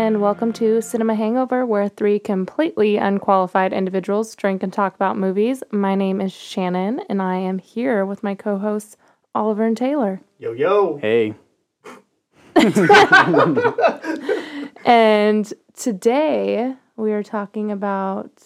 Hello and welcome to Cinema Hangover, where three completely unqualified individuals drink and talk about movies. My name is Shannon, and I am here with my co hosts, Oliver and Taylor. Yo yo. Hey, And today we are talking about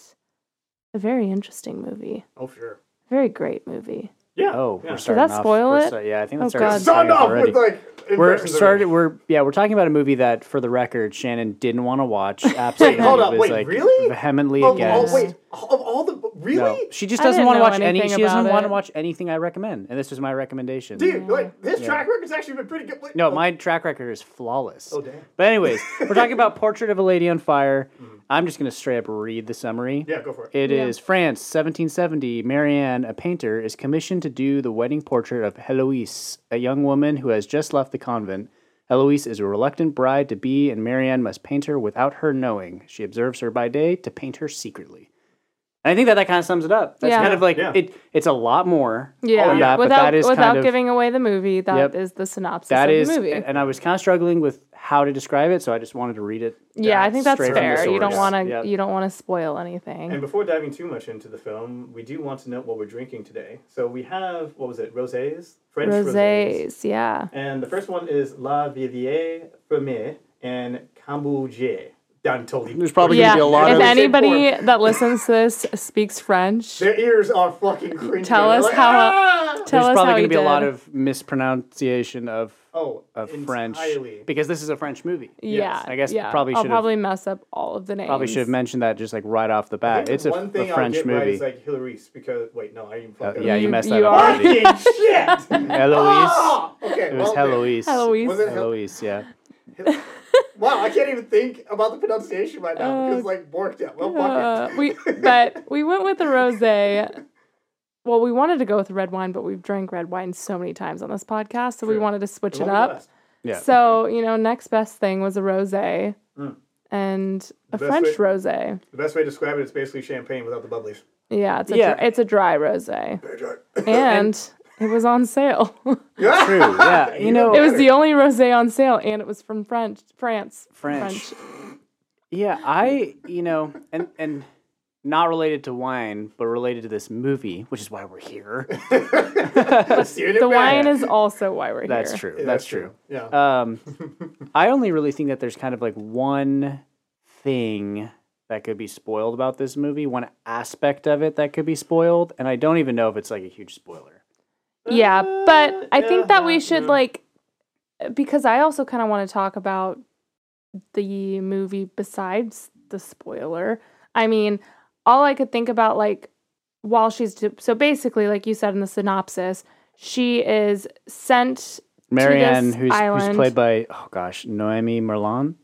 a very interesting movie, Oh sure. very great movie. Yeah. oh, yeah. we're starting that off. spoil we're it? sta- yeah, I think that's Oh, that started. God. Start off already. with like we're started. We're yeah, we're talking about a movie that, for the record, Shannon didn't want to watch. Absolutely, hold up, wait, like really? vehemently Oh, against. oh wait. Of all the really? No, she just doesn't want to watch any. anything She doesn't want to watch anything I recommend, and this was my recommendation. Dude, wait, his track record's actually been pretty good. Wait, No, oh, my track record is flawless. Oh, damn. But anyways, we're talking about Portrait of a Lady on Fire. Mm-hmm. I'm just gonna straight up read the summary. Yeah, go for it. It is Yeah. France, 1770. Marianne, a painter, is commissioned to do the wedding portrait of Heloise, a young woman who has just left the convent. Heloise is a reluctant bride to be, and Marianne must paint her without her knowing. She observes her by day to paint her secretly. And I think that that kind of sums it up. That's Yeah. kind of like Yeah. it. It's a lot more. Yeah, than that, but without that is without kind of, giving away the movie, that is Yep. the synopsis that of is, the movie. and I was kind of struggling with how to describe it, so I just wanted to read it. yeah, I think that's straight from the fair. You don't want to Yep. you don't want to spoil anything. And before diving too much into the film, we do want to note what we're drinking today. So we have what was it? Rosés, French rosés. Rosés, yeah. And the first one is La Vivier Fermée and Cambouge. I'm totally. There's probably Yeah, gonna be a lot if of anybody that listens to this speaks French, Their ears are fucking cringing. Tell They're us like, how- "Ah!" tell There's us probably how going to be a lot of mispronunciation of Oh, of French entirely. because this is a French movie. yeah, I guess yeah. probably should've- probably mess up all of the names. Probably should have mentioned that just like right off the bat. think It's a, one thing a French I'll get movie. right is like Hilary's because wait no I even Uh, fucked up. yeah, you You- messed you that up are- already. Shit. Eloise. Ah! Okay, It was well. Heloise. Heloise. Was it Heloise, yeah. Wow, I can't even think about the pronunciation right now Uh, because like borked out. Well, Uh, it. we but we went with the rosé. Well, we wanted to go with red wine, but we've drank red wine so many times on this podcast, so we wanted to switch The it up. Yeah. So you know, next best thing was a rosé, Mm. and a French way- rosé. The best way to describe it is basically champagne without the bubblies. Yeah, it's a Yeah. dr- it's a dry rosé, and it was on sale. Yeah. True. Yeah. You know, it was the only rosé on sale, and it was from French France. French. Yeah, I you know, and and not related to wine, but related to this movie, which is why we're here. The wine is also why we're here. That's here. true. Yeah, that's true. Yeah. Um, I only really think that there's kind of like one thing that could be spoiled about this movie, one aspect of it that could be spoiled, and I don't even know if it's like a huge spoiler. Yeah, but I think that we should yeah. like because I also kind of want to talk about the movie besides the spoiler. I mean, all I could think about like while she's to, so basically like you said in the synopsis, she is sent Marianne, this who's, who's played by oh gosh, Noémie Merlant.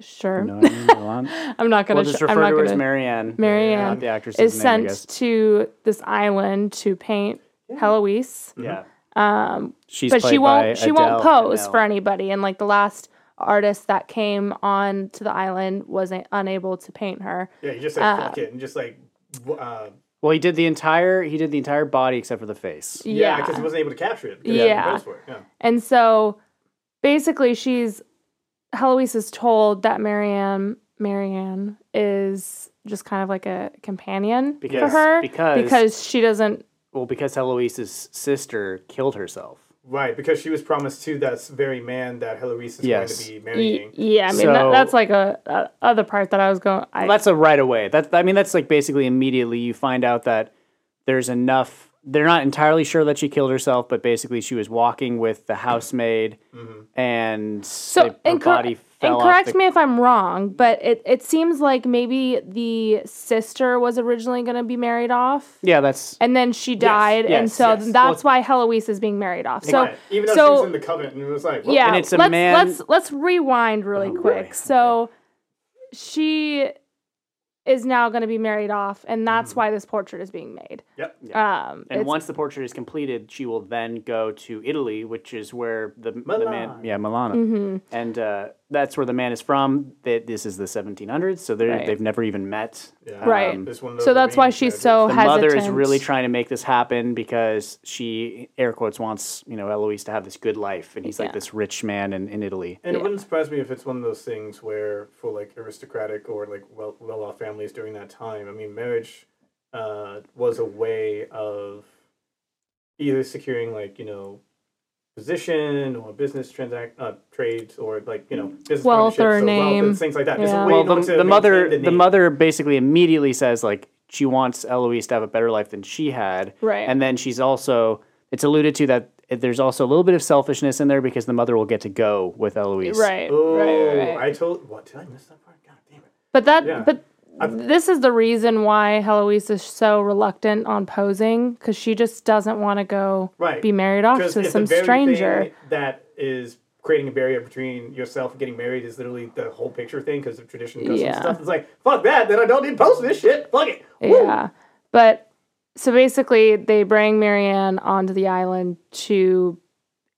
sure. Noémie Merlant. I'm not going We'll to just I'm refer not to her going as to Marianne. Marianne not the actress's is name, sent to this island to paint Heloise. Yeah, Um she's but she won't she won't pose Haenel. for anybody and like the last artist that came on to the island wasn't unable to paint her Yeah, he just like Uh, fuck it and just like uh, Well, he did the entire he did the entire body except for the face. yeah, yeah, because he wasn't able to capture it. Yeah. for it. Yeah. and so basically she's Heloise is told that Marianne Marianne is just kind of like a companion for her because- because she doesn't Well, because Heloise's sister killed herself. Right, because she was promised to that very man that Heloise is Yes. going to be y- marrying. yeah I mean that, that's like a, a other part that I was going I, Well, that's a right away. That I mean, that's like basically immediately you find out that there's enough. They're not entirely sure that she killed herself, but basically she was walking with the housemaid, mm-hmm. and So, they- her and, cor- body fell and off correct the- me if I'm wrong, but it, it seems like maybe the sister was originally going to be married off, Yeah, that's and then she died, and yes, so yes. that's why Heloise is being married off. So, Right, Even though so she was in the covenant and it was like, well, yeah, And it's a let's man- let's let's rewind really Oh, quick. really? So, she is now going to be married off, and that's why this portrait is being made. Yep. Um, and once the portrait is completed, she will then go to Italy, which is where the, the man, yeah, Milano, Mm-hmm. and uh, that's where the man is from. That this is the 1700s, so they're Right. they've never even met. Yeah. Right. Um, This So that's why she's marriages. so the hesitant. mother is really trying to make this happen because she air quotes wants you know Eloise to have this good life, and he's Yeah. like this rich man in, in Italy. And Yeah. it wouldn't surprise me if it's one of those things where, for like aristocratic or like well well off families during that time, I mean, marriage uh, was a way of either securing like you know position or business transact uh, trades or like you know business Wealth or wealth name. and things like that. Yeah. Well, the, the mother maintain the mother basically immediately says like she wants Eloise to have a better life than she had, Right. And then she's also it's alluded to that there's also a little bit of selfishness in there because the mother will get to go with Eloise, right, Oh, right, right, right. I told what did I miss that part? God damn it! But that, Yeah. but this is the reason why Heloise is so reluctant on posing because she just doesn't want to go Right. be married off to some the very stranger. thing that is creating a barrier between yourself and getting married is literally the whole picture thing because of tradition customs Yeah. and stuff. It's like fuck that. Then I don't need to post this shit. Fuck it. Woo. Yeah. But so basically, they bring Marianne onto the island to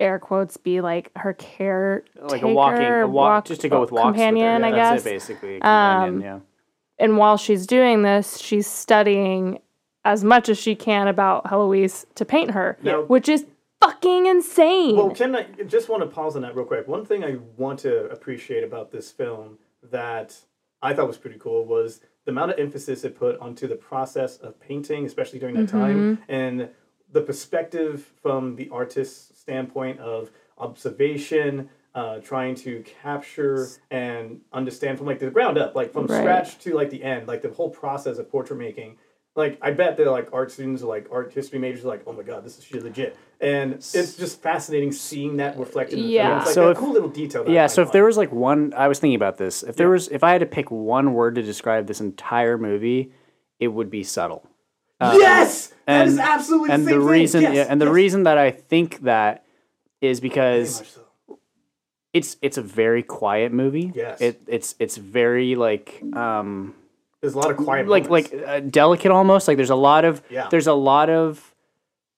air quotes be like her care like a walking a walk, just to go with walks with her. companion, Yeah, I That's guess. it basically. a companion, Um, yeah. And while she's doing this, she's studying as much as she can about Heloise to paint her, Now- which is fucking insane. Well, can I just want to pause on that real quick? One thing I want to appreciate about this film that I thought was pretty cool was the amount of emphasis it put onto the process of painting, especially during that time, mm-hmm. and the perspective from the artist's standpoint of observation, uh, trying to capture and understand from like the ground up, like from Right. scratch to like the end, like the whole process of portrait making. Like I bet they're like art students or like art history majors are like, oh my god, this is shit legit, and it's just fascinating seeing that reflected. In the Yeah. film. It's like So that if- cool little detail. That Yeah, I so if there was like one, I was thinking about this. If there Yeah. was, if I had to pick one word to describe this entire movie, it would be subtle. yes, that is and- absolutely and the, the reason, thing. Yes, yeah, and the yes. reason that I think that is because so. It's it's a very quiet movie. Yes. it it's it's very like um there's a lot of quiet, like moments. like uh, delicate almost. Like there's a lot of Yeah. there's a lot of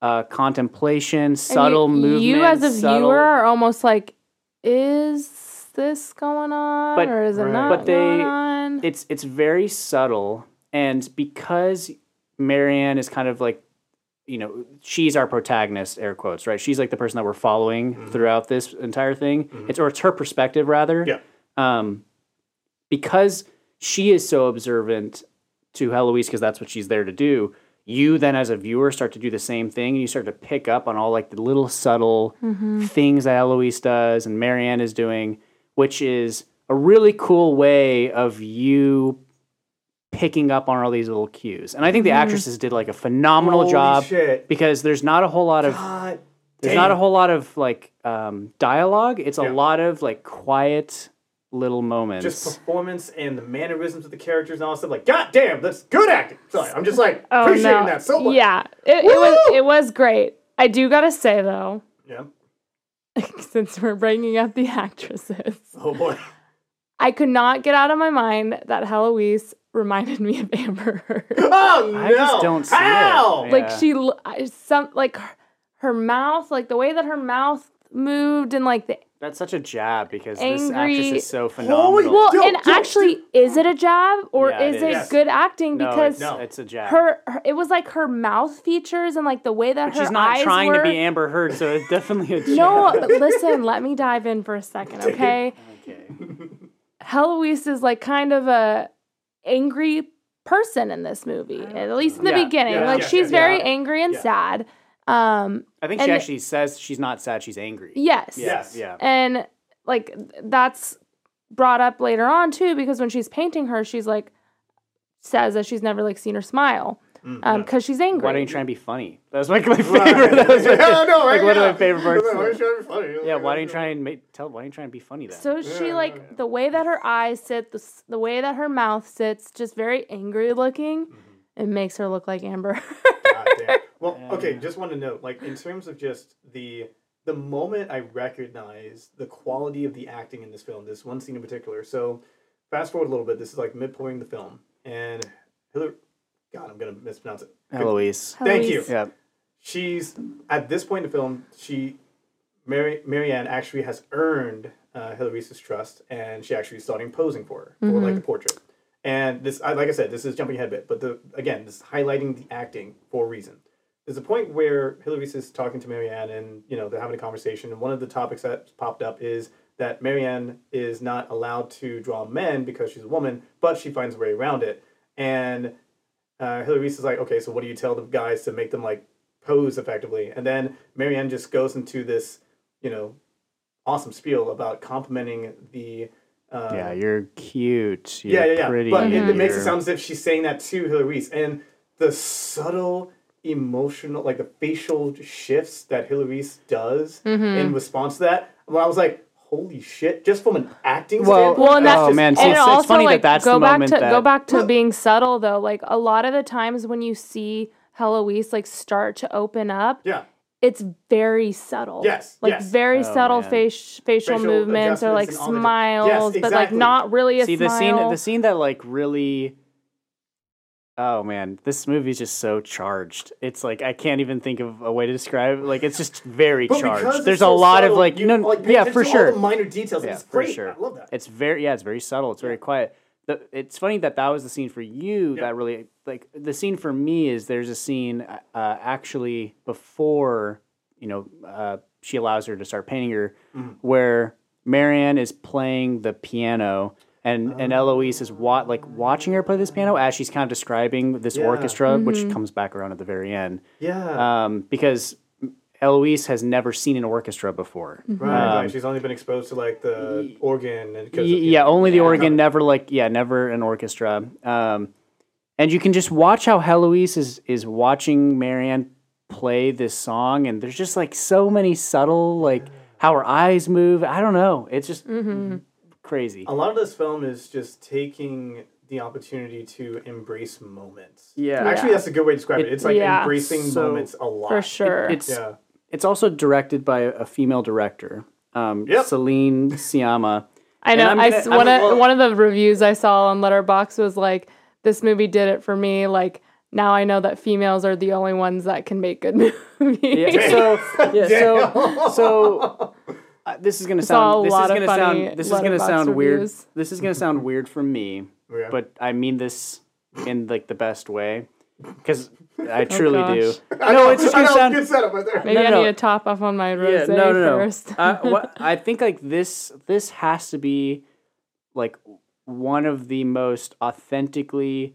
uh, contemplation, And subtle you, movement. You as a subtle- viewer are almost like, is this going on But- or is it Right. not But they- going on? it's it's very subtle and because marianne is kind of like you know she's our protagonist air quotes right? She's like the person that we're following Mm-hmm. throughout this entire thing. It's or it's her perspective rather. Yeah. um because she is so observant to Heloise because that's what she's there to do you then as a viewer start to do the same thing and you start to pick up on all like the little subtle things that Eloise does and Marianne is doing, which is a really cool way of you picking up on all these little cues. And I think the actresses did like a phenomenal Holy job shit. because there's not a whole lot of God there's not a whole lot of like um, dialogue. It's a lot of like quiet little moments. just performance and the mannerisms of the characters and all that stuff. Like, god damn, that's good acting. Sorry, I'm just like oh appreciating no. that so much. Yeah, it, it was Woo! it was great. I do gotta say though, Yeah. since we're bringing up the actresses, Oh boy. I could not get out of my mind that Heloise reminded me of Amber Heard. Oh no. I just don't see it. How? Yeah. like she l- I- some like her, her mouth like the way that her mouth moved and like the That's such a jab because this Angry- actress is so phenomenal. well Dude, and dude, actually is it a jab or Yeah, it is it is. good acting no, because it's, No. it's a jab. her, her it was like her mouth features and like the way that But her she's not eyes trying were to be Amber Heard, so it's definitely a jab. no but listen let me dive in for a second okay Okay. Heloise is like kind of a angry person in this movie at least in the Yeah, beginning yeah, like yeah, she's yeah, very yeah. angry and Yeah. sad um I think she the- actually says she's not sad, she's angry. yes Yes. Yeah. And like that's brought up later on too, because when she's painting her, she's like says that she's never like seen her smile. Um, because she's angry. Why don't you try and be funny? That was like my favorite. Right. That was my Yeah, favorite- no, like right, one yeah. of my favorite parts. Why don't you trying to be funny? Yeah, why don't you try and make tell? Why don't you try and be funny then? so she like the way that her eyes sit, the, the way that her mouth sits, just very angry looking. It makes her look like Amber. God damn. Well, okay, just want to note, like in terms of just the the moment I recognize the quality of the acting in this film, this one scene in particular. So fast forward a little bit. This is like midpoint in the film, and Hillary, God, I'm gonna mispronounce it. Eloise. Thank you. Heloise. Yeah. She's at this point in the film, she Mary Marianne actually has earned uh, Hilary's trust, and she actually started posing for her for like the portrait. And this, I, like I said, this is jumping ahead a bit, but the again, this is highlighting the acting for a reason. There's a point where Hillary is talking to Marianne, and you know they're having a conversation, and one of the topics that popped up is that Marianne is not allowed to draw men because she's a woman, but she finds a way around it. And uh, Hillary Reese is like, okay, so what do you tell the guys to make them like pose effectively? And then Marianne just goes into this, you know, awesome spiel about complimenting the. Uh, Yeah, you're cute. You're yeah, yeah, yeah. Pretty. But it, it makes it sound as if she's saying that to Hillary, Reese, and the subtle emotional, like the facial shifts that Hillary Reese does in response to that. When I was like, "Holy shit!" Just from an acting Well- standpoint, Well, and that's that's Oh, just man, see, and it's- it's also funny that that's go the back moment to that- go back to being subtle though. Like a lot of the times when you see Heloise like start to open up, yeah, it's very subtle. Yes, like yes. very Oh, subtle face, facial, Facial movements or like adjustments and on the- smiles, Yes, but like not really a See the scene. The scene that like really. Oh man, this movie is just so charged. It's like I can't even think of a way to describe. it. Like it's just very But charged. There's so a lot of like you, no, like, yeah, for sure. Minor details. Yeah, it's for great. sure. I love that. It's very yeah, it's very subtle. It's very quiet. The, it's funny that that was the scene for you Yeah. that really like the scene for me is there's a scene uh, actually before you know uh, she allows her to start painting her Mm-hmm. where Marianne is playing the piano and and Oh. Eloise is wa- like watching her play this piano as she's kind of describing this Yeah. orchestra which comes back around at the very end yeah, um, because Eloise has never seen an orchestra before. right, right. She's only been exposed to like the organ and 'cause of, Y- you yeah, know, only the yeah, organ, never like yeah, never an orchestra. Um, and you can just watch how Heloise is is watching Marianne play this song, and there's just like so many subtle like how her eyes move. I don't know. It's just crazy. A lot of this film is just taking the opportunity to embrace moments. Yeah. Actually, that's a good way to describe it. It- It's like Yeah. embracing So- moments a lot. for sure. It's Yeah. it's also directed by a female director, um, Yep. Céline Sciamma. I know. I'm gonna- s- I'm one gonna- of one of the reviews I saw on Letterboxd was like, "This movie did it for me." Like now I know that females are the only ones that can make good movies. Yeah, so yeah, so so uh, this is gonna saw sound this is gonna sound this is gonna sound weird. reviews. This is gonna sound weird for me, Yeah. but I mean this in like the best way because I truly do. I No, know, it's just I gonna sound. good setup right there. Maybe No, I need to top off on my rosé Yeah, no, no, no. first. uh, what I think like this this has to be like one of the most authentically like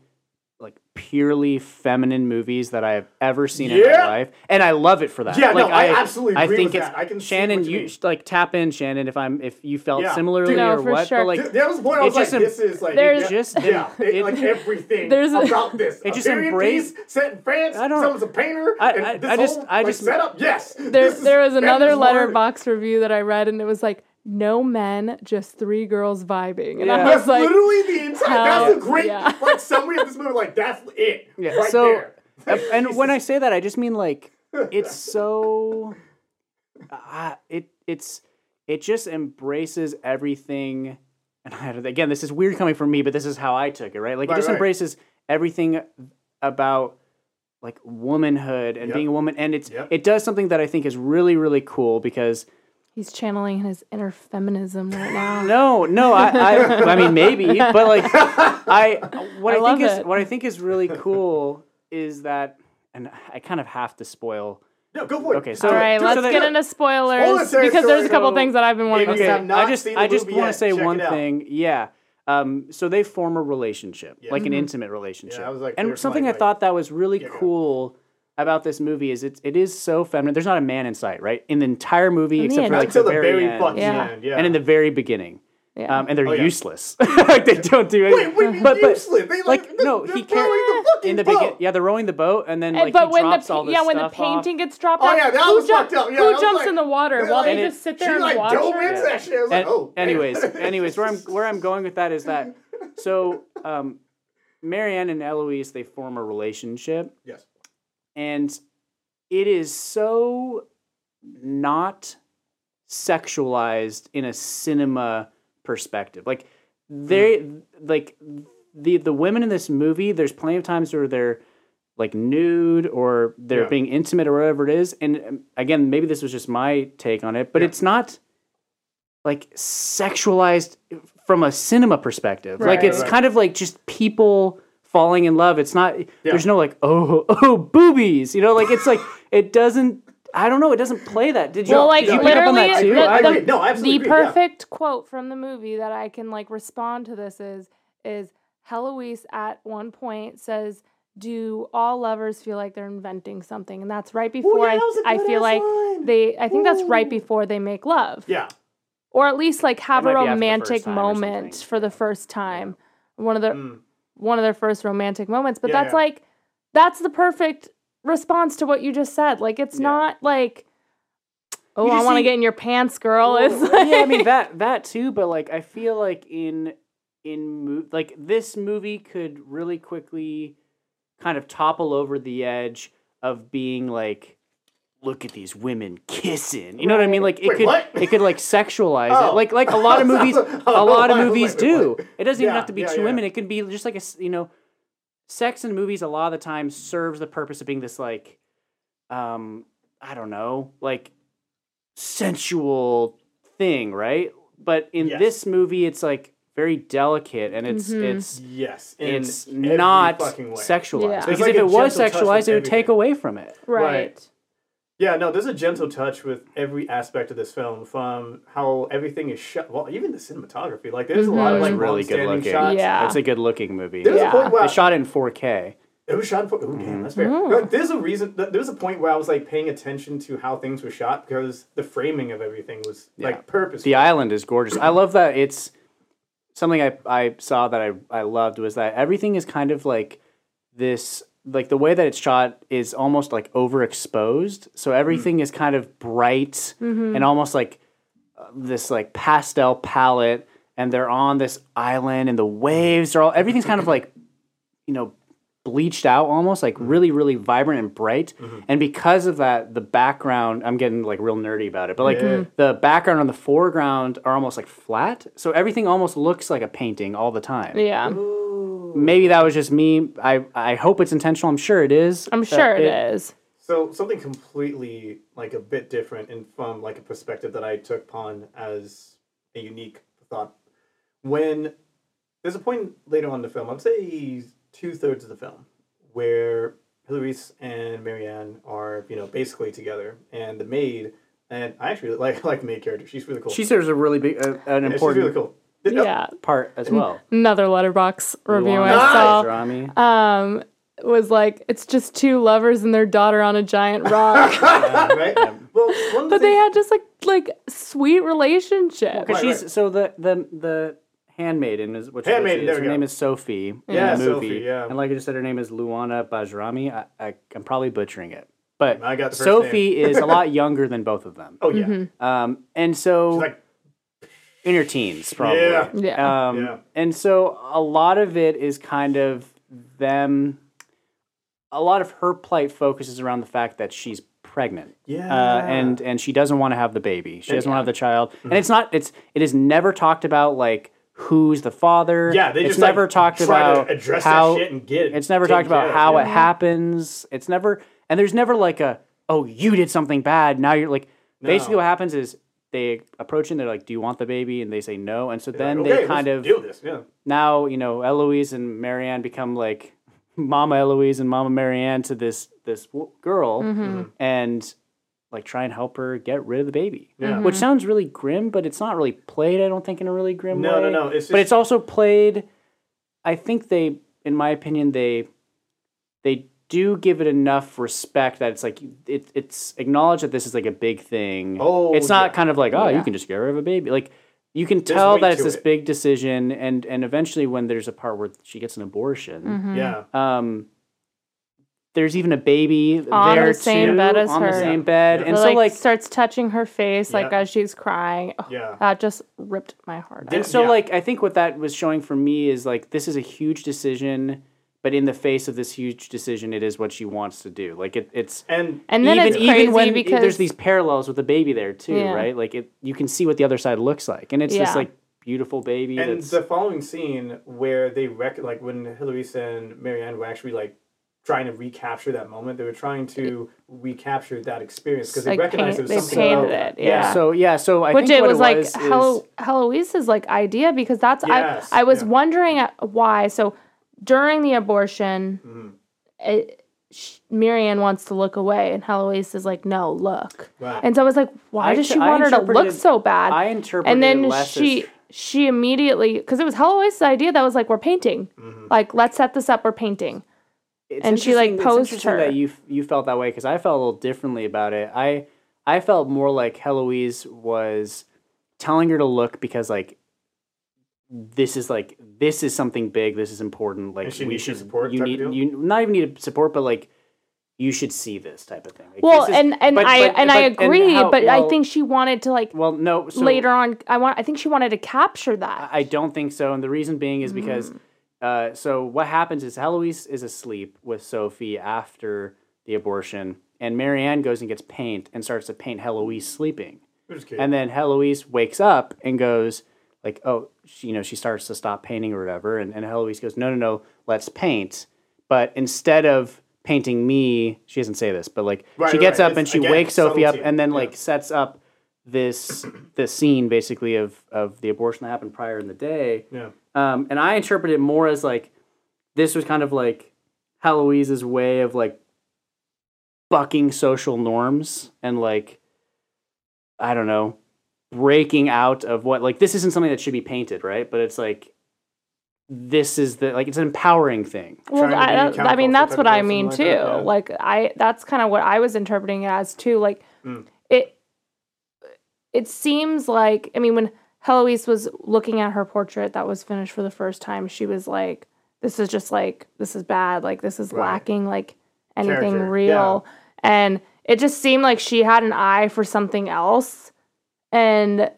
purely feminine movies that I have ever seen in my life, and I love it for that. Yeah, no, like, I absolutely I agree think with it's that. I can see Shannon. what you You, like tap in Shannon if I'm if you felt Yeah. similarly No, or for what, sure. but like Th- that was the point. I was It like, just em- "This is like there's- yeah, Just yeah, it, it- like everything there's a- about this. It a just embraced embrace- set in France. I don't- Someone's a painter. I- and I- I just- whole, I like, just- setup. Yes, there, there was another letterboxd review that I read, and it was like, "No men, just three girls vibing," and Yeah. I That's was like, literally the entire. That's hell the great yeah. like summary of this movie. Like that's it. Yeah, right so- there. and- and when I say that, I just mean like it's so uh, it it's it just embraces everything. And I, again, this is weird coming from me, but this is how I took it. Right, like Right, it just right. embraces everything about like womanhood and Yep. being a woman, and it's Yep. it does something that I think is really really cool because he's channeling his inner feminism right now. no, no, I, I, I mean maybe, but like, I, what I I, love think is, it. what I think is really cool is that, and I kind of have to spoil. No, go for it. Okay, so- All right, so let's that- get into spoilers Spoiler territory, because there's a couple so things that I've been wanting if to you say. not I just, I just want to say check one thing. Yeah. Um, so they form a relationship, like an intimate relationship. Yeah, I was like, and there's something like- I thought that was really Yeah, yeah. cool about this movie is it, it is so feminine. There's not a man in sight, right? In the entire movie, In except for like the the very, very end. Yeah. end. Yeah. and in the very beginning. Yeah. Um, and they're Oh, yeah. useless. like they don't do anything. Wait, what do but, but useless? They, like, like, no, he can't. the In the begin, yeah, they're rowing the boat, and then And- like but he when the drops all pa- this yeah when the stuff off. painting gets dropped Oh, off, yeah, that who was jump- fucked up. Yeah, who jumps like- in the water they're while they just sit there and like, watch dove her? into that shit. I was like, And- oh. anyways, anyways, where I'm where I'm going with that is that so um, Marianne and Eloise they form a relationship, yes. And it is so not sexualized in a cinema perspective. Like they like the the women in this movie. There's plenty of times where they're like nude or they're Yeah. being intimate or whatever it is. And um, again, maybe this was just my take on it, but Yeah. it's not like sexualized from a cinema perspective. Like it's Right. kind of like just people falling in love. It's not Yeah. there's no like oh oh boobies. You know, like it's like it doesn't I don't know, it doesn't play that. Did you, Well, like did you pick up on that too? the, I the- agree. No, I absolutely the agree, yeah. perfect quote from the movie that I can like respond to this is is Heloise at one point says, "Do all lovers feel like they're inventing something?" And that's right before yeah, I, that was a I good feel like line. they. I think that's right before they make love, Yeah. or at least like have a might be after the romantic first time or moment for the first time. One of the Mm. One of their first romantic moments. But Yeah, that's yeah. like that's the perfect response to what you just said. Like it's Yeah. not like. Oh, I want to get in your pants, girl. Well, it's like, yeah, I mean that that too, but like I feel like in in mo- like this movie could really quickly kind of topple over the edge of being like look at these women kissing. You know what I mean? Like it Wait, could what? it could like sexualize Oh. it. Like like a lot of movies a Oh, lot of movies wait, do. It doesn't even have to be yeah, two yeah. women. It can be just like a you know sex in movies a lot of the time serves the purpose of being this like um I don't know, like sensual thing, right? But in Yes. this movie it's like very delicate and it's Mhm. it's Yes. in it's not sexualized. Yeah. Because like if it was gentle touch with sexualized, it would take away from it. right. Yeah, no, there's a gentle touch with every aspect of this film, from how everything is shot. Well, even the cinematography. Like, there's a lot of Mhm. like really good looking. shots. Yeah. It's a good looking movie. There was Yeah. a point where They shot it in 4K. it was shot. In, oh, damn, that's fair. Mm. But There's a reason. th- There was a point where I was like paying attention to how things were shot because the framing of everything was Yeah. like purposeful. The island is gorgeous. I love that it's something I, I saw that I, I loved was that everything is kind of like this like the way that it's shot is almost like overexposed. So mm-hmm. everything is kind of bright mm-hmm. and almost like uh, this like pastel palette and they're on this island and the waves are all everything's kind of like you know bleached out almost like mm-hmm. really really vibrant and bright and because of that the background i'm getting like real nerdy about it but like Yeah. the background and the foreground are almost like flat so everything almost looks like a painting all the time Yeah. Ooh. Maybe that was just me i i hope it's intentional i'm sure it is I'm Uh, sure it is. So something completely like a bit different and from like a perspective that I took upon as a unique thought. When there's a point later on in the film, I'd say two thirds of the film, where Hilarice and Marianne are, you know, basically together, and the maid, and I actually like like the maid character. She's really cool. she serves a really big uh, an Yeah, she's important really cool. Did- Yeah. part as well Another letterboxd review I saw. Rami. Um, was like it's just two lovers and their daughter on a giant rock, yeah, right. Well, one of the but they things- had just like like sweet relationship. Because Right, she's right. so the the the handmaiden is which Handmaiden, is, there her we go. name is Sophie in Yeah, the movie, Sophie, yeah. and like I just said, her name is Luana Bajrami. I, I I'm probably butchering it, but I got the first Sophie is a lot younger than both of them. Oh yeah, Mm-hmm. Um, and so she's like in her teens, probably. Yeah. Yeah. Um, Yeah. And so a lot of it is kind of them. A lot of her plight focuses around the fact that she's pregnant. yeah, uh, and and she doesn't want to have the baby. She doesn't want to have the child, Mm-hmm. and it's not. It's it is never talked about like who's the father. yeah, they it's just never like, talked try to about address how. that shit and get. It's never taken talked about care how yeah. it happens. It's never and there's never like a oh you did something bad. Now you're like basically what happens is they approach and they're like do you want the baby and they say no and so They're then like, they kind of do this. Yeah, now you know Eloise and Marianne become like Mama Eloise and Mama Marianne to this this w- girl Mm-hmm. and like try and help her get rid of the baby. Yeah. Which sounds really grim, but it's not really played. I don't think in a really grim No, way. no, no, it's but it's also played. I think they, in my opinion, they they do give it enough respect that it's like it, it's acknowledged that this is like a big thing. Oh, it's not yeah. kind of like oh you can just get rid of a baby. Like you can tell that it's this it. big decision, and and eventually when there's a part where she gets an abortion, Mhm. yeah. um, there's even a baby On there the same too, bed as on the her. same bed, Yeah. and Or, so like, like starts touching her face like Yeah. as she's crying. Oh, Yeah. That just ripped my heart out. And so, Yeah. like, I think what that was showing for me is like this is a huge decision, but in the face of this huge decision, it is what she wants to do. Like, it, it's And And then even it's crazy even when because there's these parallels with the baby there too, Yeah. right? Like, it you can see what the other side looks like, and it's this like beautiful baby. and that's the following scene where they rec like when Hilarice and Marianne were actually like trying to recapture that moment. They were trying to recapture that experience because they Like recognized paint- there was something about painted that. it, yeah. So yeah, so I Which think it what was it like was is- Helo- Heloise's like idea because that's Yes, I I was yeah. wondering why. So during the abortion, Mhm. it, sh- Marianne wants to look away, and Heloise is like, "No, look." Right. And so I was like, "Why I does she I want her to look so bad?" I interpreted and then less she as she immediately because it was Heloise's idea that was like, "We're painting." Mm-hmm. Like, let's set this up. We're painting. It's and she, like, interesting- it's posed her. that you you felt that way because I felt a little differently about it. I I felt more like Heloise was telling her to look because like this is like this is something big. This is important. Like she we should support You need you not even need support, but like you should see this type of thing. Like, Well, is- and and but- I but- and I but- and agree, how- but I think she wanted to like well no so later on. I want. I think she wanted to capture that. I don't think so, and the reason being is Mm. because uh, so what happens is Heloise is asleep with Sophie after the abortion, and Marianne goes and gets paint and starts to paint Heloise sleeping, Which is cute. and then Heloise wakes up and goes like, oh, she, you know, she starts to stop painting or whatever, and, and Heloise goes, no, no, no, let's paint, but instead of painting me, she doesn't say this, but like Right, she gets right. up and she again, wakes Sophie up, and then Yeah. like sets up this the scene basically of of the abortion that happened prior in the day. yeah. Um, and I interpret it more as like this was kind of like Heloise's way of like bucking social norms and like I don't know breaking out of what like this isn't something that should be painted right but it's like this is the like it's an empowering thing Well, I, I mean, that's what I mean like too. that, yeah. Like I, that's kind of what I was interpreting it as too. Like Mm. it, it seems like I mean, when Heloise was looking at her portrait that was finished for the first time, she was like, "This is just like this is bad. Like this is Right. lacking like anything Character, real." And it just seemed like she had an eye for something else, and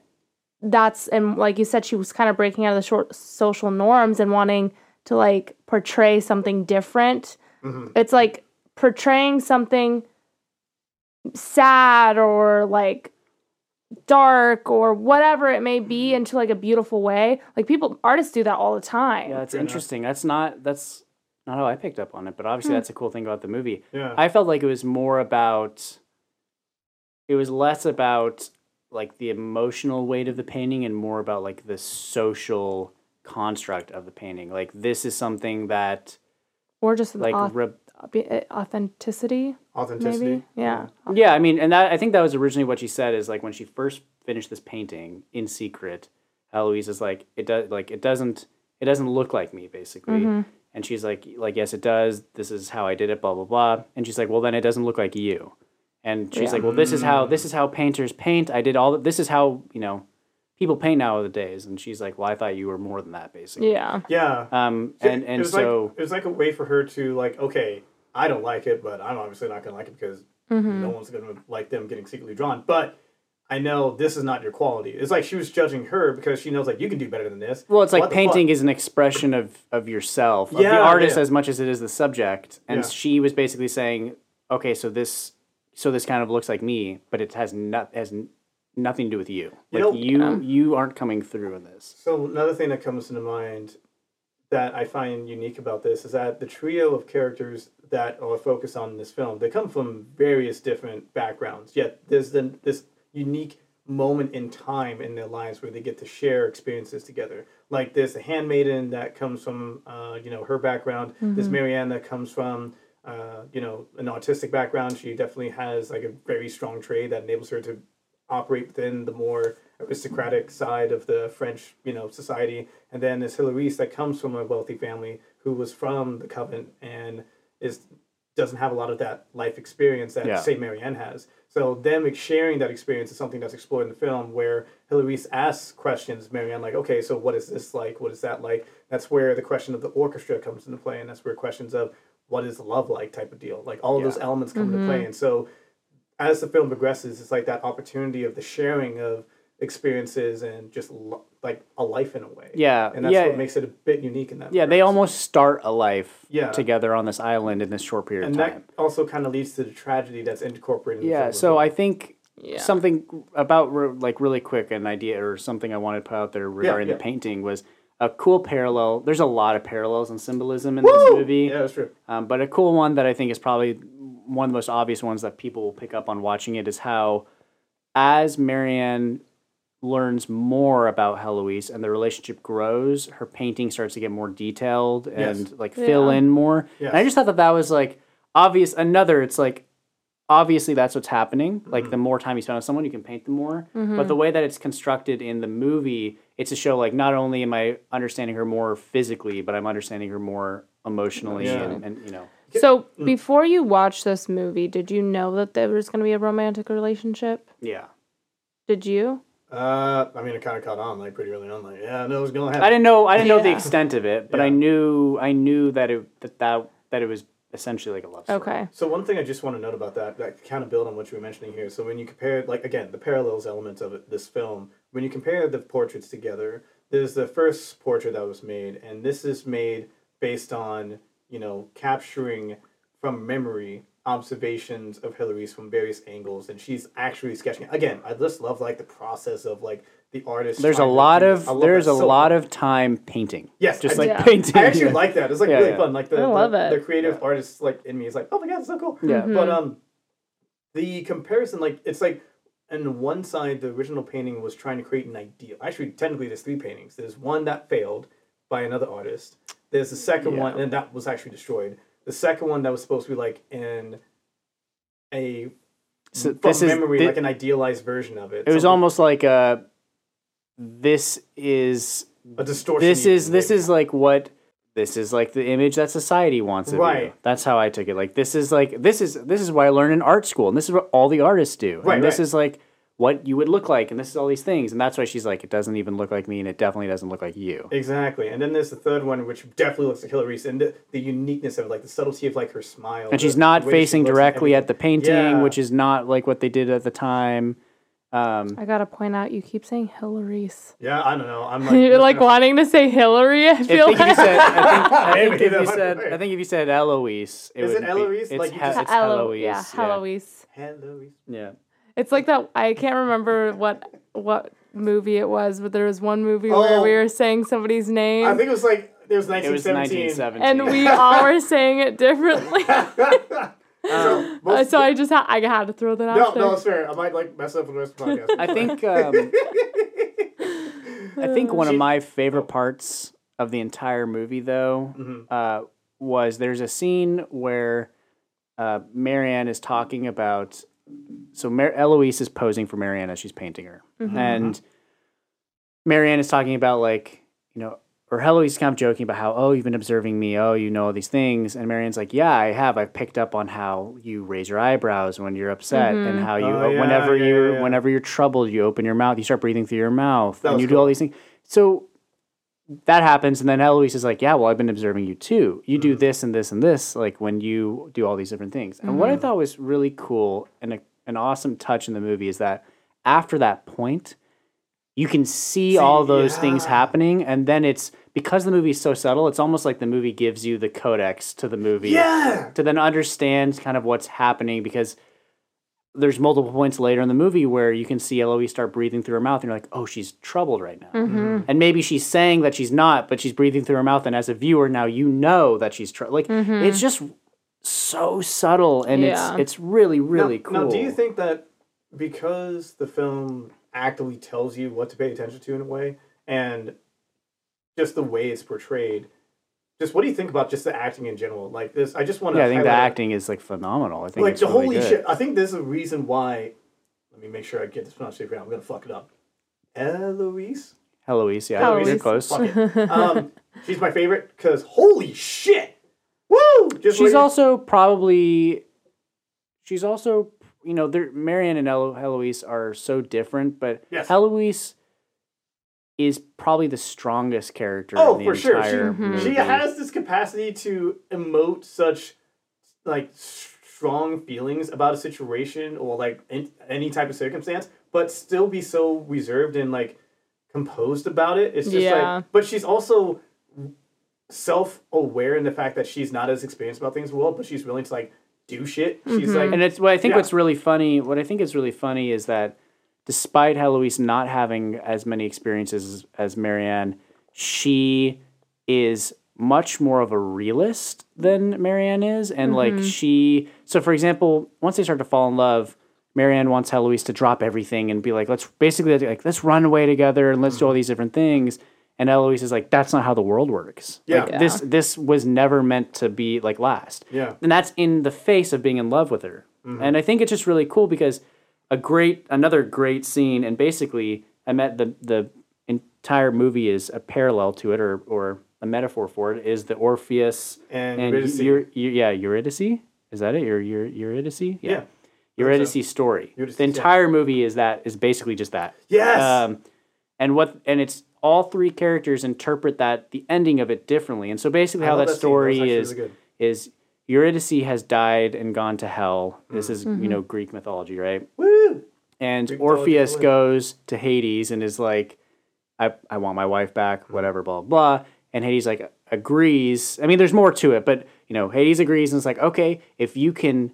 that's and like you said, she was kind of breaking out of the short social norms and wanting to like portray something different. Mhm. It's like portraying something sad or like dark or whatever it may be into like a beautiful way. Like people artists do that all the time. yeah that's interesting that's not that's not how I picked up on it but obviously that's a cool thing about the movie Yeah. I felt like it was more about it was less about like the emotional weight of the painting and more about like the social construct of the painting. Like this is something that Or just like auth- re- authenticity, Authenticity. maybe. Yeah. yeah, I mean, and that I think that was originally what she said is like when she first finished this painting in secret, Eloise is like it does like it doesn't it doesn't look like me basically. Mm-hmm. And she's like like yes it does. This is how I did it blah blah blah. And she's like well then it doesn't look like you. And she's Yeah. like well this is how this is how painters paint. I did all this is how, you know, people paint nowadays and she's like well I thought you were more than that basically. Yeah. Yeah. Um So and it and was so like, it was like a way for her to like, okay, I don't like it, but I'm obviously not gonna like it because Mm-hmm. no one's gonna like them getting secretly drawn. But I know this is not your quality. It's like she was judging her because she knows like you can do better than this. Well, it's like What the painting fuck? is an expression of of yourself, of Yeah, the artist yeah. as much as it is the subject. And Yeah. she was basically saying, okay, so this so this kind of looks like me, but it has not has nothing to do with you. You Like know- you Yeah. you aren't coming through in this. So another thing that comes into mind that I find unique about this is that the trio of characters that are focused on in this film, they come from various different backgrounds. Yet there's then this unique moment in time in their lives where they get to share experiences together. Like there's the handmaiden that comes from uh, you know her background. There's Marianne that comes from uh, you know an autistic background. She definitely has like a very strong trait that enables her to operate within the more aristocratic side of the French, you know, society. And then there's Hilarise that comes from a wealthy family who was from the Covenant and is doesn't have a lot of that life experience that Yeah. say Marianne has. So them sharing that experience is something that's explored in the film where Hilarise asks questions, Marianne, like, okay, so what is this like? What is that like? That's where the question of the orchestra comes into play, and that's where questions of what is love like type of deal. Like all of those elements come into mm-hmm. play. And so as the film progresses, it's like that opportunity of the sharing of experiences and just lo- like a life in a way. Yeah, and that's yeah. what makes it a bit unique in that. Yeah, they almost start a life Yeah. together on this island in this short period and of time. that also kind of leads to the tragedy that's incorporated. In the Yeah, film so well. I think Yeah. something about re- like really quick an idea or something I wanted to put out there regarding yeah. the painting was a cool parallel. There's a lot of parallels and symbolism in this movie. Yeah, that's true. Um, but a cool one that I think is probably one of the most obvious ones that people will pick up on watching it is how, as Marianne learns more about Heloise and the relationship grows, her painting starts to get more detailed and Yes. like fill Yeah. in more. And I just thought that that was like obvious. Another, it's like obviously that's what's happening. Like the more time you spend on someone, you can paint them more. But the way that it's constructed in the movie, it's a show like not only am I understanding her more physically, but I'm understanding her more emotionally Yeah. and, and you know. So before you watched this movie, did you know that there was going to be a romantic relationship? Yeah. Did you? Uh, I mean, it kind of caught on like pretty early on. Like, yeah, I know it was gonna happen. I didn't know I didn't know the extent of it, but I knew I knew that it that that, that it was essentially like a love story. Okay. So one thing I just want to note about that, that kind of build on what you were mentioning here. So when you compare, like again, the parallels elements of it, this film, when you compare the portraits together, there's the first portrait that was made, and this is made based on you know capturing from memory observations of Hillary's from various angles, and she's actually sketching. Again, I just love like the process of like the artist. There's a lot of this. I love there's a so lot much. of time painting. Yes, Just I like. Yeah. painting. I actually like that. It's like Yeah, really yeah. fun. Like the I love the, it. the creative Yeah. artist like in me is like, oh my god, it's so cool. Yeah. Mm-hmm. But um, the comparison, like it's like, on one side, the original painting was trying to create an ideal. Actually, technically, there's three paintings. There's one that failed by another artist. There's the second Yeah. one, and that was actually destroyed. The second one that was supposed to be like in a So from this is memory, like an idealized version of it. it was almost like a this is a distortion. this is this maybe. is like what this is like the image that society wants of you. Right. That's how I took it. Like this is like this is this is what I learned in art school, and this is what all the artists do. Right, And this right. is like what you would look like, and this is all these things, and that's why she's like, it doesn't even look like me, and it definitely doesn't look like you. Exactly, and then there's the third one, which definitely looks like Hillary's, and the, the uniqueness of like the subtlety of like her smile, and she's not facing directly at the painting, Yeah. which is not like what they did at the time. Um, I gotta point out, you keep saying Hillary's. Yeah, I don't know. I'm like, You're like gonna- wanting to say Hillary. I I feel think if you like said, I think, I think if you said. I think if you said Eloise, it Is would it be- Eloise? It's, Like, you he- just- it's Elo- Eloise. yeah, Heloise. Hillary's. Yeah. It's like that. I can't remember what what movie it was, but there was one movie where Oh. we were saying somebody's name, I think it was like it was It was 1917. 1917. and we all were saying it differently. So, Uh, most- so I just ha- I had to throw that out no, there. no, it's fair. I might like mess up with the rest of the podcast. I think um, I think one of my favorite parts of the entire movie, though, Mhm. uh, was there's a scene where uh, Marianne is talking about. So Mar- Eloise is posing for Marianne as she's painting her, and Marianne is talking about like you know, or Eloise is kind of joking about how oh you've been observing me, oh you know all these things, and Marion's like yeah I have. I've picked up on how you raise your eyebrows when you're upset and how you Oh, yeah, whenever yeah, you're yeah, yeah. whenever you're troubled you open your mouth you start breathing through your mouth That and was you do all these things. So that happens. And then Eloise is like yeah well I've been observing you too. You Mm-hmm. do this and this and this like when you do all these different things. And what I thought was really cool and a, an awesome touch in the movie is that after that point you can see, See, all those things happening. And then it's because the movie is so subtle it's almost like the movie gives you the codex to the movie yeah, to then understand kind of what's happening because there's multiple points later in the movie where you can see Eloise start breathing through her mouth and you're like, oh, she's troubled right now. Mm-hmm. And maybe she's saying that she's not, but she's breathing through her mouth. And as a viewer, now you know that she's troubled. Like, it's just so subtle and Yeah. it's it's really, really now, cool. Now, do you think that because the film actively tells you what to pay attention to in a way, and just the way it's portrayed, just what do you think about just the acting in general? Like this, I just want to. yeah, I think the acting is like phenomenal. I think like it's the really holy good. shit. I think there's a reason why. Let me make sure I get this pronounced right. I'm gonna fuck it up. Eloise. Eloise, yeah, Eloise. you're close. Fuck it. Um, she's my favorite because holy shit. Woo! Just She's like- also probably she's also you know there Marianne and Elo- Heloise are so different, but Yes. Heloise is probably the strongest character Oh, in the for sure. She, entire Mhm. movie. she has this capacity to emote such like strong feelings about a situation or like in, any type of circumstance, but still be so reserved and like composed about it. It's just Yeah. like, but she's also self-aware in the fact that she's not as experienced about things in the but she's willing to like do shit. She's like, and it's what I think Yeah. what's really funny. What I think is really funny is that despite Heloise not having as many experiences as, as Marianne, she is much more of a realist than Marianne is. And like mm-hmm. she, so for example, once they start to fall in love, Marianne wants Heloise to drop everything and be like, let's basically like, let's run away together and let's do all mm-hmm. these different things. And Eloise is like, that's not how the world works. Yeah. Like, This this was never meant to be like last. Yeah. And that's in the face of being in love with her. Mm-hmm. And I think it's just really cool because a great another great scene and basically I met the the entire movie is a parallel to it or or a metaphor for it is the Orpheus And and Eurydice. Eur- Eu- yeah Eurydice is that it Eur- Eur- Eurydice Yeah. Eurydice story Eurydice, the yeah. entire movie is that is basically just that Yes. um, and what and it's all three characters interpret that the ending of it differently and so basically how that that scene. That was story is really is Eurydice has died and gone to hell. This Mm. is you know Greek mythology, right? Woo! And Greek Orpheus goes to Hades and is like, I, I want my wife back, Mm. whatever, blah, blah. And Hades like agrees. I mean, there's more to it, but you know, Hades agrees and it's like, okay, if you can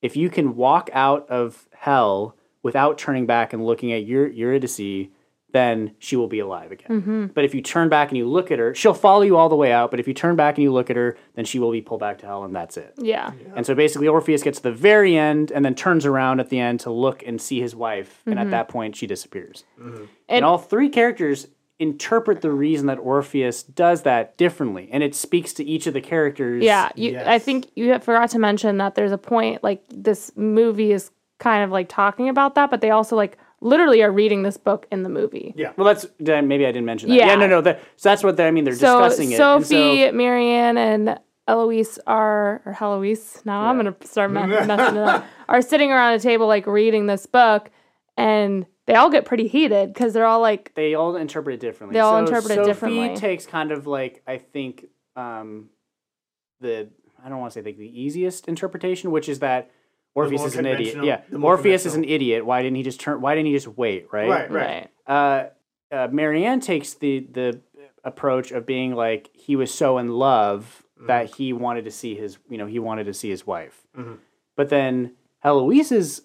if you can walk out of hell without turning back and looking at your Eurydice, then she will be alive again. Mm-hmm. But if you turn back and you look at her, she'll follow you all the way out. But if you turn back and you look at her, then she will be pulled back to hell, and that's it. Yeah. And so basically, Orpheus gets to the very end and then turns around at the end to look and see his wife. And at mm-hmm. that point, she disappears. Mm-hmm. And, And- all three characters interpret the reason that Orpheus does that differently. And it speaks to each of the characters. Yeah, you, I think you had forgot to mention that there's a point like this movie is kind of like talking about that, but they also like literally are reading this book in the movie. Yeah. Well, that's maybe I didn't mention that. Yeah. Yeah, no, no. That, so that's what they, I mean. They're So discussing it. And Sophie, so, Marianne, and Eloise are or Heloise. Now I'm gonna start me- messing it up. Are sitting around a table like reading this book, and they all get pretty heated because they're all like, they all interpret it differently. They all So interpret it Sophie differently. takes kind of like I think um, the I don't want to say like the easiest interpretation, which is that Orpheus is an idiot. Yeah, the more Orpheus is an idiot. Why didn't he just turn? Why didn't he just wait? Right. Right, right. right, Uh, uh, Marianne takes the the approach of being like he was so in love that he wanted to see his you know he wanted to see his wife. But then Heloise's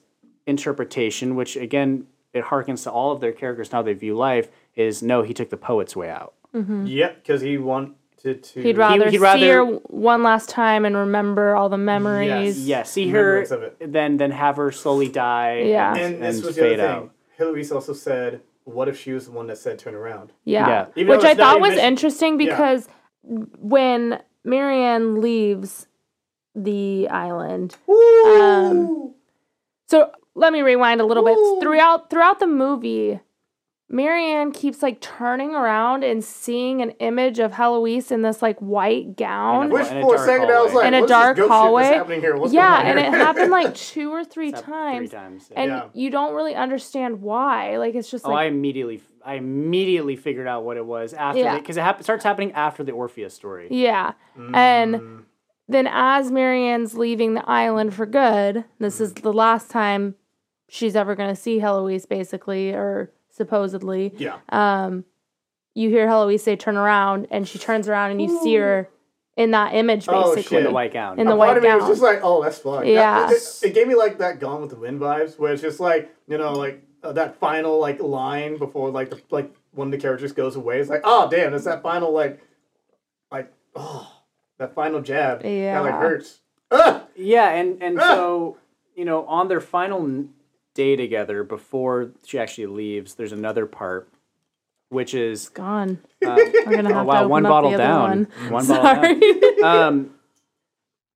interpretation, which again it harkens to all of their characters and how they view life, is no, he took the poet's way out. Yep, because he wanted to. he'd rather, he'd see rather- her one last time and remember all the memories. Yes, Yeah, see her, Remembrance of it. then then have her slowly die. Yeah. and, And this and was the other fade thing. out. Heloise also said, "What if she was the one that said turn around?" Yeah. Yeah. Which I thought was mentioned- interesting Yeah. because when Marianne leaves the island, um, so let me rewind a little bit. Throughout throughout the movie, Marianne keeps like turning around and seeing an image of Heloise in this like white gown. In a- Which in a for a dark second I was hallway. like, In a what is dark ghost hallway? that's happening here? What's yeah, going on and it happened like two or three It's times. Three times. yeah. And Yeah. you don't really understand why. Like it's just oh, I like immediately, I immediately figured out what it was after Yeah. because it hap- starts happening after the Orpheus story. Yeah. Mm. And then as Marianne's leaving the island for good, this is the last time she's ever going to see Heloise, basically, or supposedly. Yeah. Um, you hear Heloise say, turn around, and she turns around and you see her in that image, Oh, basically. In the white gown. In the a white part of me was gown. just like, oh, that's fun. Yeah. It, it- it gave me like that Gone with the Wind vibes, where it's just like, you know, like uh, that final like line before like the, like one of the characters goes away. It's like, oh damn, it's that final like, like oh, that final jab. That like Yeah. hurts. Ah! Yeah, and and Ah! so you know, on their final n- day together before she actually leaves, there's another part, which is Gone. uh, We're going to have oh, wow, to open one up bottle the down, one. one bottle down. Um,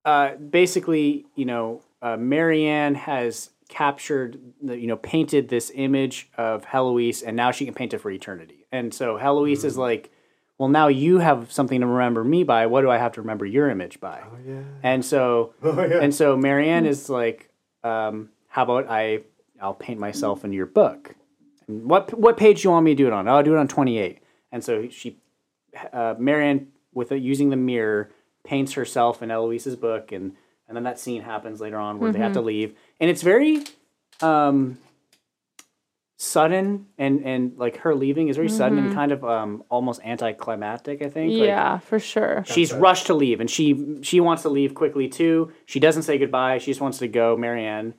uh, basically, you know, uh, Marianne has captured, the, you know, painted this image of Heloise, and now she can paint it for eternity. And so Heloise is like, well, now you have something to remember me by. What do I have to remember your image by? Oh yeah. And so, Oh yeah. and so Marianne is like, um, how about I, I'll paint myself in your book. And what what page do you want me to do it on? Oh, I'll do it on twenty eight. And so she, uh, Marianne, with a, using the mirror, paints herself in Eloise's book, and and then that scene happens later on where they have to leave, and it's very, um, sudden and and like her leaving is very sudden and kind of um almost anticlimactic. I think. Like, yeah, for sure. she's rushed to leave and she she wants to leave quickly too she doesn't say goodbye she just wants to go marianne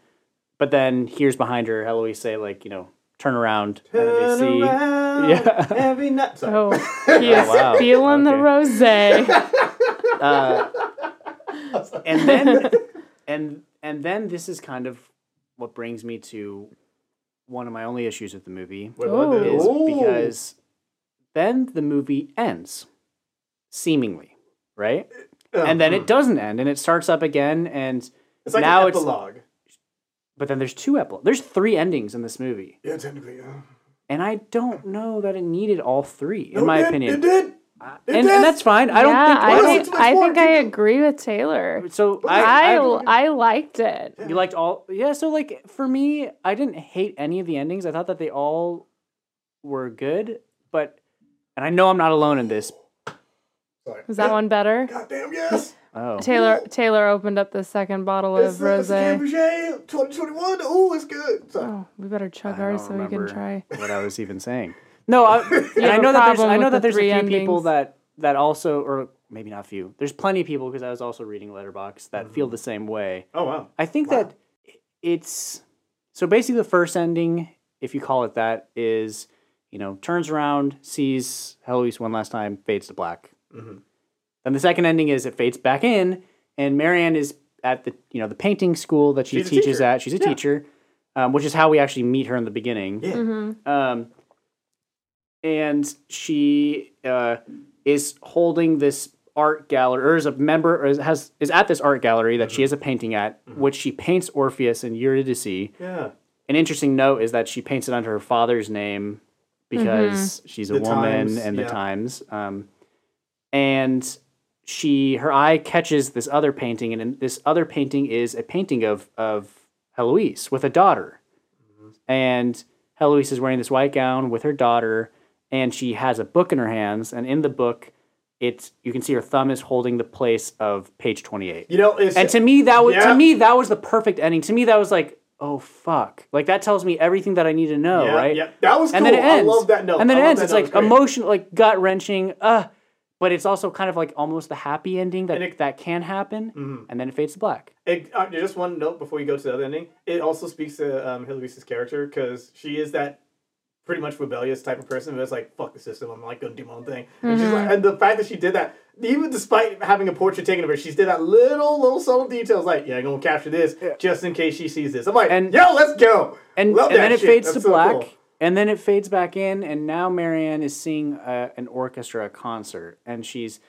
but then here's behind her eloise say like you know turn around and Turn they see. around Yeah. every night. Sorry. Oh, he is wow. feeling the rosé. Uh, and then and and then this is kind of what brings me to one of my only issues with the movie Wait, what Oh. the- is because then the movie ends seemingly right Um, and then it doesn't end and it starts up again and It's like now an it's- epilogue. But then there's two epilogues there's three endings in this movie Yeah, technically. Yeah. and i don't know that it needed all three in No, my it did, opinion It did. Uh, and, and that's fine i don't yeah, think I Well, think, I, think I agree with Taylor. so I, I, I, I liked it. You liked all yeah, so like for me, I didn't hate any of the endings. I thought that they all were good, but and I know I'm not alone in this. Sorry. Was that one better? Goddamn yes. Oh. Taylor Taylor opened up the second bottle of It's, the- it's the rosé. 2021. Oh, it's good. Sorry. Oh, we better chug don't ours so we can try. what I was even saying. No, I, and have I a know that there's I know that the there's a few three people that that also or maybe not few. There's plenty of people because I was also reading Letterboxd that feel the same way. Oh wow. I think Wow. that it's so basically the first ending, if you call it that, is you know turns around, sees Heloise one last time, fades to black. Mhm. Then the second ending is it fades back in, and Marianne is at the you know the painting school that she She's a teaches teacher. at. She's a Yeah. teacher, um, which is how we actually meet her in the beginning. Yeah. Mm-hmm. Um, and she uh, is holding this art gallery, or is a member, or is, has is at this art gallery that Mm-hmm. she has a painting at, which she paints Orpheus and Eurydice. Yeah. An interesting note is that she paints it under her father's name because she's a The woman Times, and the yeah. times. Um, and she her eye catches this other painting, and this other painting is a painting of of Heloise with a daughter, Mm-hmm. and Heloise is wearing this white gown with her daughter, and she has a book in her hands, and in the book. It's you can see her thumb is holding the place of page twenty eight. You know, it's And to me, that was Yeah. to me that was the perfect ending. To me, that was like, oh fuck, like that tells me everything that I need to know, yeah, right? Yeah, that was And cool. then it ends. I love that note. And then I it ends. It's like emotional, like gut wrenching. Uh, but it's also kind of like almost the happy ending that it- that can happen, Mhm. and then it fades to black. It, uh, just one note before you go to the other ending. It also speaks to um, Hilary's character because she is that pretty much rebellious type of person who is like, "Fuck the system. I'm like gonna do my own thing." And, she's like, and the fact that she did that, even despite having a portrait taken of her, she did that little little subtle details like, "Yeah, I'm gonna capture this just in case she sees this." I'm like, And- "Yo, let's go!" And Love and that then it shit. fades That's to so black, cool. And then it fades back in, and now Marianne is seeing uh, an orchestra, concert, and she's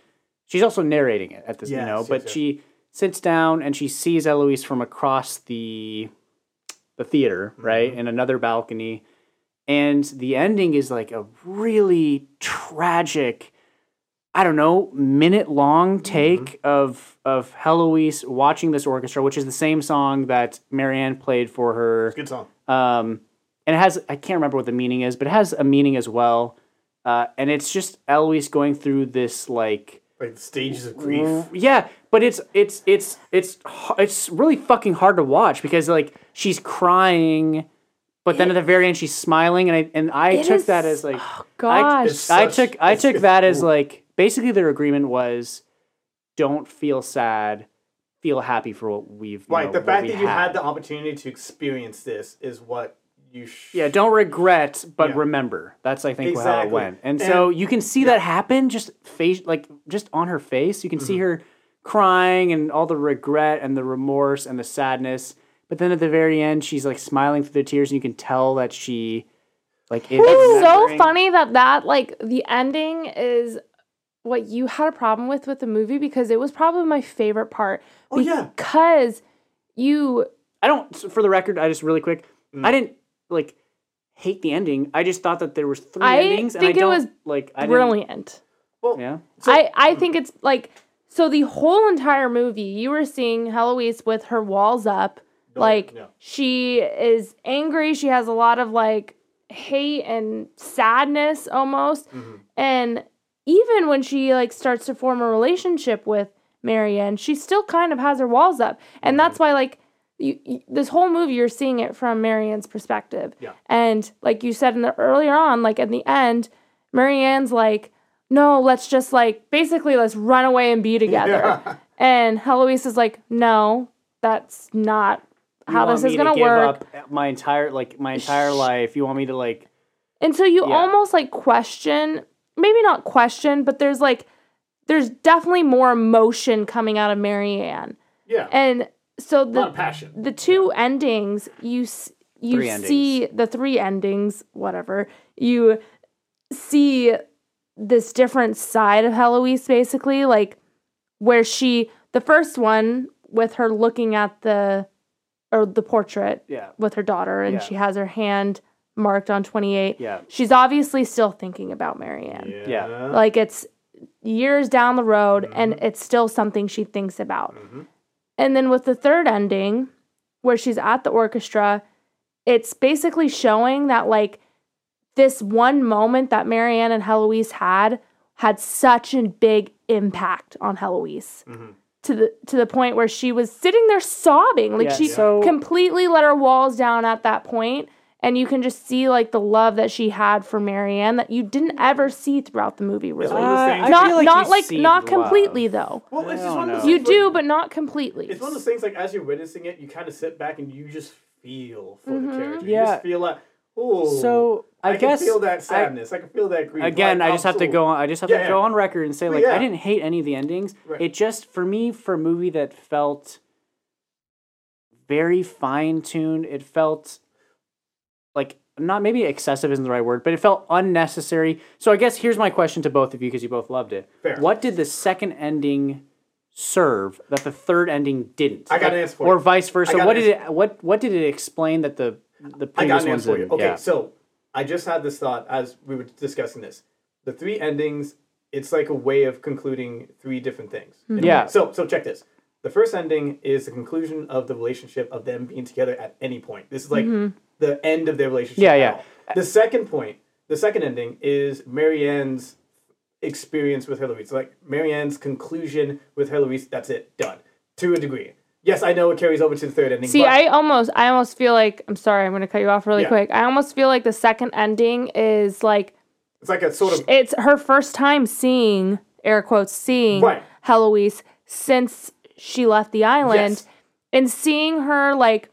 she's also narrating it at this, you know. yes, but yes. she sits down and she sees Eloise from across the the theater, Mm-hmm. right, in another balcony, and the ending is like a really tragic. I don't know, minute long Mm-hmm. take of of Heloise watching this orchestra, which is the same song that Marianne played for her Good song. um, and it has I can't remember what the meaning is, but it has a meaning as well. Uh, and it's just Eloise going through this like Like the stages of grief. yeah, but it's it's it's it's h- it's really fucking hard to watch because like she's crying, but then at the very end she's smiling, and I and I took is- that as like Gosh. It's I such- took I took that as like basically their agreement was don't feel sad, feel happy for what we've you Right. know, the fact that you had the opportunity to experience this is what you. Sh- Yeah, don't regret, but Yeah. remember. That's I think how it went. And, so you can see that happen just face like just on her face. You can see Mm-hmm. her crying and all the regret and the remorse and the sadness. But then at the very end she's like smiling through the tears and you can tell that she like is It's so funny that that like the ending is what you had a problem with with the movie because it was probably my favorite part. Oh, yeah. because you I don't for the record, I just really quick. Mm. I didn't like hate the ending. I just thought that there was three I endings and I think it don't was like I didn't- brilliant. Well, Yeah. So- I I think it's like so the whole entire movie you were seeing Heloise with her walls up like yeah. she is angry she has a lot of like hate and sadness almost Mm-hmm. and even when she like starts to form a relationship with Marianne she still kind of has her walls up and that's Mm-hmm. why like you, you, this whole movie you're seeing it from Marianne's perspective Yeah. and like you said in the earlier on like at the end Marianne's like no let's just like basically let's run away and be together Yeah. and Heloise is like no that's not you how this is gonna give work. up my entire like my entire life. You want me to like And so you Yeah. almost like question, maybe not question, but there's like there's definitely more emotion coming out of Marianne. Yeah. And so a lot of the passion. the two endings you you Three endings. see the three endings whatever you see this different side of Heloise basically like where she the first one with her looking at the or the portrait yeah with her daughter and Yeah. she has her hand marked on 28 yeah she's obviously still thinking about Marianne Yeah. like it's years down the road and Mm-hmm. it's still something she thinks about. And then with the third ending, where she's at the orchestra, it's basically showing that like this one moment that Marianne and Heloise had had such a big impact on Heloise. Mm-hmm. To the to the point where she was sitting there sobbing. Like Yeah, she so- completely let her walls down at that point, And you can just see like the love that she had for Marianne that you didn't ever see throughout the movie, really. one of those Uh, things- I not feel like not you like see not love. completely though. Well, it's I just one of those know. You do, like- but not completely. It's one of those things like as you're witnessing it, you kind of sit back and you just feel for Mm-hmm. the character. You just feel like, oh. So I, I, can guess feel that sadness. I, can feel that grief. again, Like, I just have to go on. I just have Yeah, to go yeah. on record and say like yeah. I didn't hate any of the endings. Right. It just for me for a movie that felt very fine tuned. It felt like not maybe excessive isn't the right word, but it felt unnecessary. So I guess here's my question to both of you because you both loved it. Fair. What did the second ending serve that the third ending didn't? I got Like, an answer for Or you. vice versa. What did it? What what did it explain that the the I previous got an ones answer for you. didn't? Okay, Yeah. so I just had this thought as we were discussing this. The three endings, it's like a way of concluding three different things. Hmm. in a Yeah. So so check this. The first ending is the conclusion of the relationship of them being together at any point. This is like mm-hmm. The end of their relationship. Yeah, yeah. The second point, the second ending is Marianne's experience with Heloise. Like Marianne's conclusion with Heloise, that's it, done. To a degree. Yes, I know it carries over to the third ending. See, I almost I almost feel like I'm sorry, I'm gonna cut you off really Yeah. quick. I almost feel like the second ending is like it's like a sort of it's her first time seeing air quotes seeing Right. Heloise since she left the island Yes. and seeing her like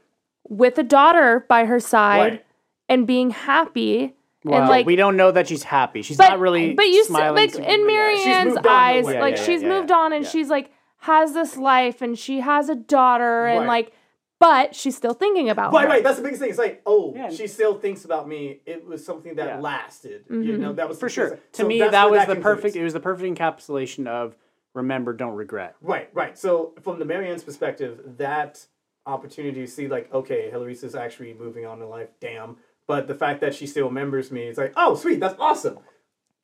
with a daughter by her side Right. and being happy Well, and like we don't know that she's happy. She's but, not really. but you see, like in. Marianne's moved on in a eyes, way. like Yeah, yeah, she's yeah, moved yeah. on and Yeah. she's like has this life and she has a daughter and like but she's still thinking about Right, her. right. That's the biggest thing. It's like, oh, Yeah. she still thinks about me. It was something that Yeah. lasted. Mm-hmm. You know, that was for sure. biggest- To so me, that where was the concludes. perfect. It was the perfect encapsulation of remember, don't regret. Right, right. So from the Marianne's perspective, that opportunity to see like, okay, Heloise is actually moving on in life. Damn. But the fact that she still remembers me, it's like, oh, sweet, that's awesome.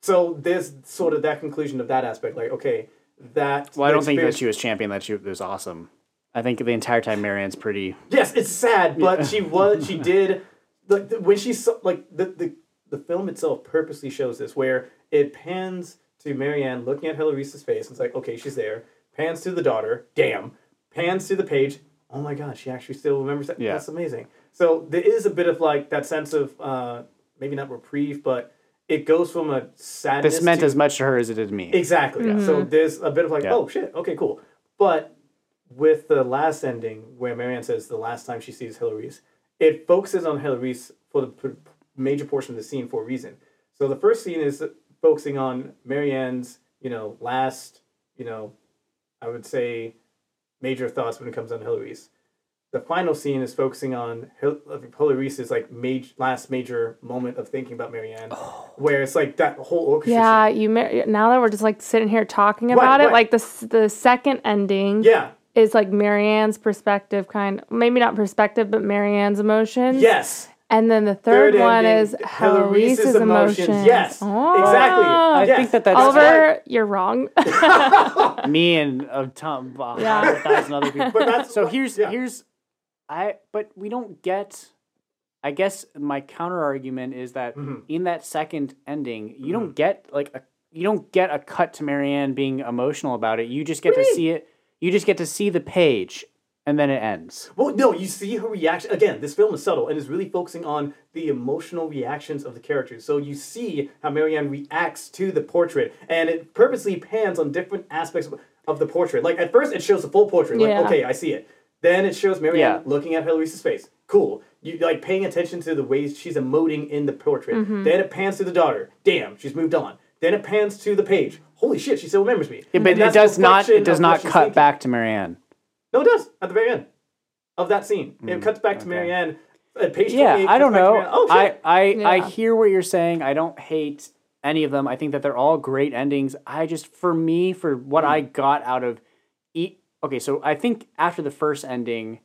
So there's sort of that conclusion of that aspect. Like, okay, that. Well, I don't think that she was champion. That she was awesome. I think the entire time Marianne's pretty. Yes, it's sad, but she was she did like the, when she saw like the, the the film itself purposely shows this where it pans to Marianne looking at Heloise's face. And it's like okay, she's there. Pans to the daughter. Damn. Pans to the page. Oh my god, she actually still remembers that. Yeah. That's amazing. So there is a bit of like that sense of uh, maybe not reprieve, but it goes from a sadness. This meant to, as much to her as it did to me. Exactly. So there's a bit of like, Yeah. oh shit, okay, cool. But with the last ending, where Marianne says the last time she sees Heloise, it focuses on Heloise for the p- major portion of the scene for a reason. So the first scene is focusing on Marianne's, you know, last, you know, I would say, major thoughts when it comes on Heloise. The final scene is focusing on Hel- uh, Heloise's like major last major moment of thinking about Marianne, oh. where it's like that whole orchestra. scene. Yeah, you mar- now that we're just like sitting here talking about it, right. like the the second ending Yeah. is like Marianne's perspective, kind maybe not perspective, but Marianne's emotions. Yes. And then the third, one ending, is Heloise's emotions. Yes. Oh. Exactly. I Yes. think that that's Oliver, you're wrong. me and uh, Tom, uh, Yeah. a thousand other people. But that's so here's yeah. here's I but we don't get I guess my counter argument is that Mm-hmm. in that second ending, you don't get like a you don't get a cut to Marianne being emotional about it. You just get What to you see it. You just get to see the page, and then it ends. Well, no, you see her reaction. Again, this film is subtle and is really focusing on the emotional reactions of the characters. So you see how Marianne reacts to the portrait, and it purposely pans on different aspects of, of the portrait. Like, at first, it shows the full portrait. Like, Yeah. okay, I see it. Then it shows Marianne Yeah. looking at Heloise's face. Cool. You like paying attention to the ways she's emoting in the portrait. Mm-hmm. Then it pans to the daughter. Damn, she's moved on. Then it pans to the page. Holy shit, she still remembers me. Yeah, but it does not. It does not cut thinking. back to Marianne. No, it does at the very end of that scene. Hmm, It cuts back to Marianne. At page Yeah, I don't know. Oh I shit. I I Yeah. hear what you're saying. I don't hate any of them. I think that they're all great endings. I just for me for what I got out of e- okay, so I think after the first ending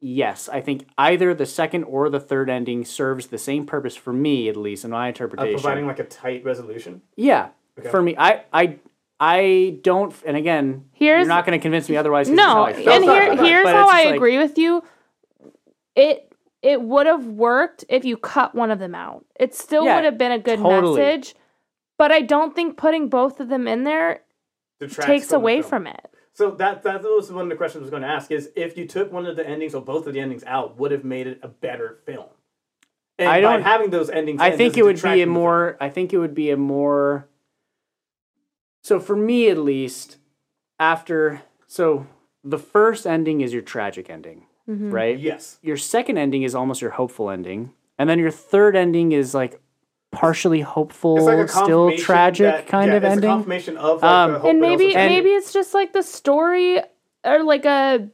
Yes, I think either the second or the third ending serves the same purpose for me, at least in my Uh, interpretation. providing like a tight resolution. yeah, for me, I, I, I don't. And again, Here's- you're not going to convince me otherwise. this how No, I and felt sorry, here about here's But how I like- agree with you. It it would have worked if you cut one of them out. It still Yeah, would have been a good totally. message, but I don't think putting both of them in there Detracts takes from away film. from it. So that that was one of the questions I was going to ask is if you took one of the endings or both of the endings out, would have made it a better film. And I by don't- having those endings. I in, think it would be a from the film? more. I think it would be a more. So for me, at least, after so the first ending is your tragic ending, Mm-hmm. right? Yes. Your second ending is almost your hopeful ending, and then your third ending is like partially hopeful, like still tragic that- kind yeah, of it's ending. A confirmation of like, Um, the And maybe tragedy. maybe it's just like the story or like a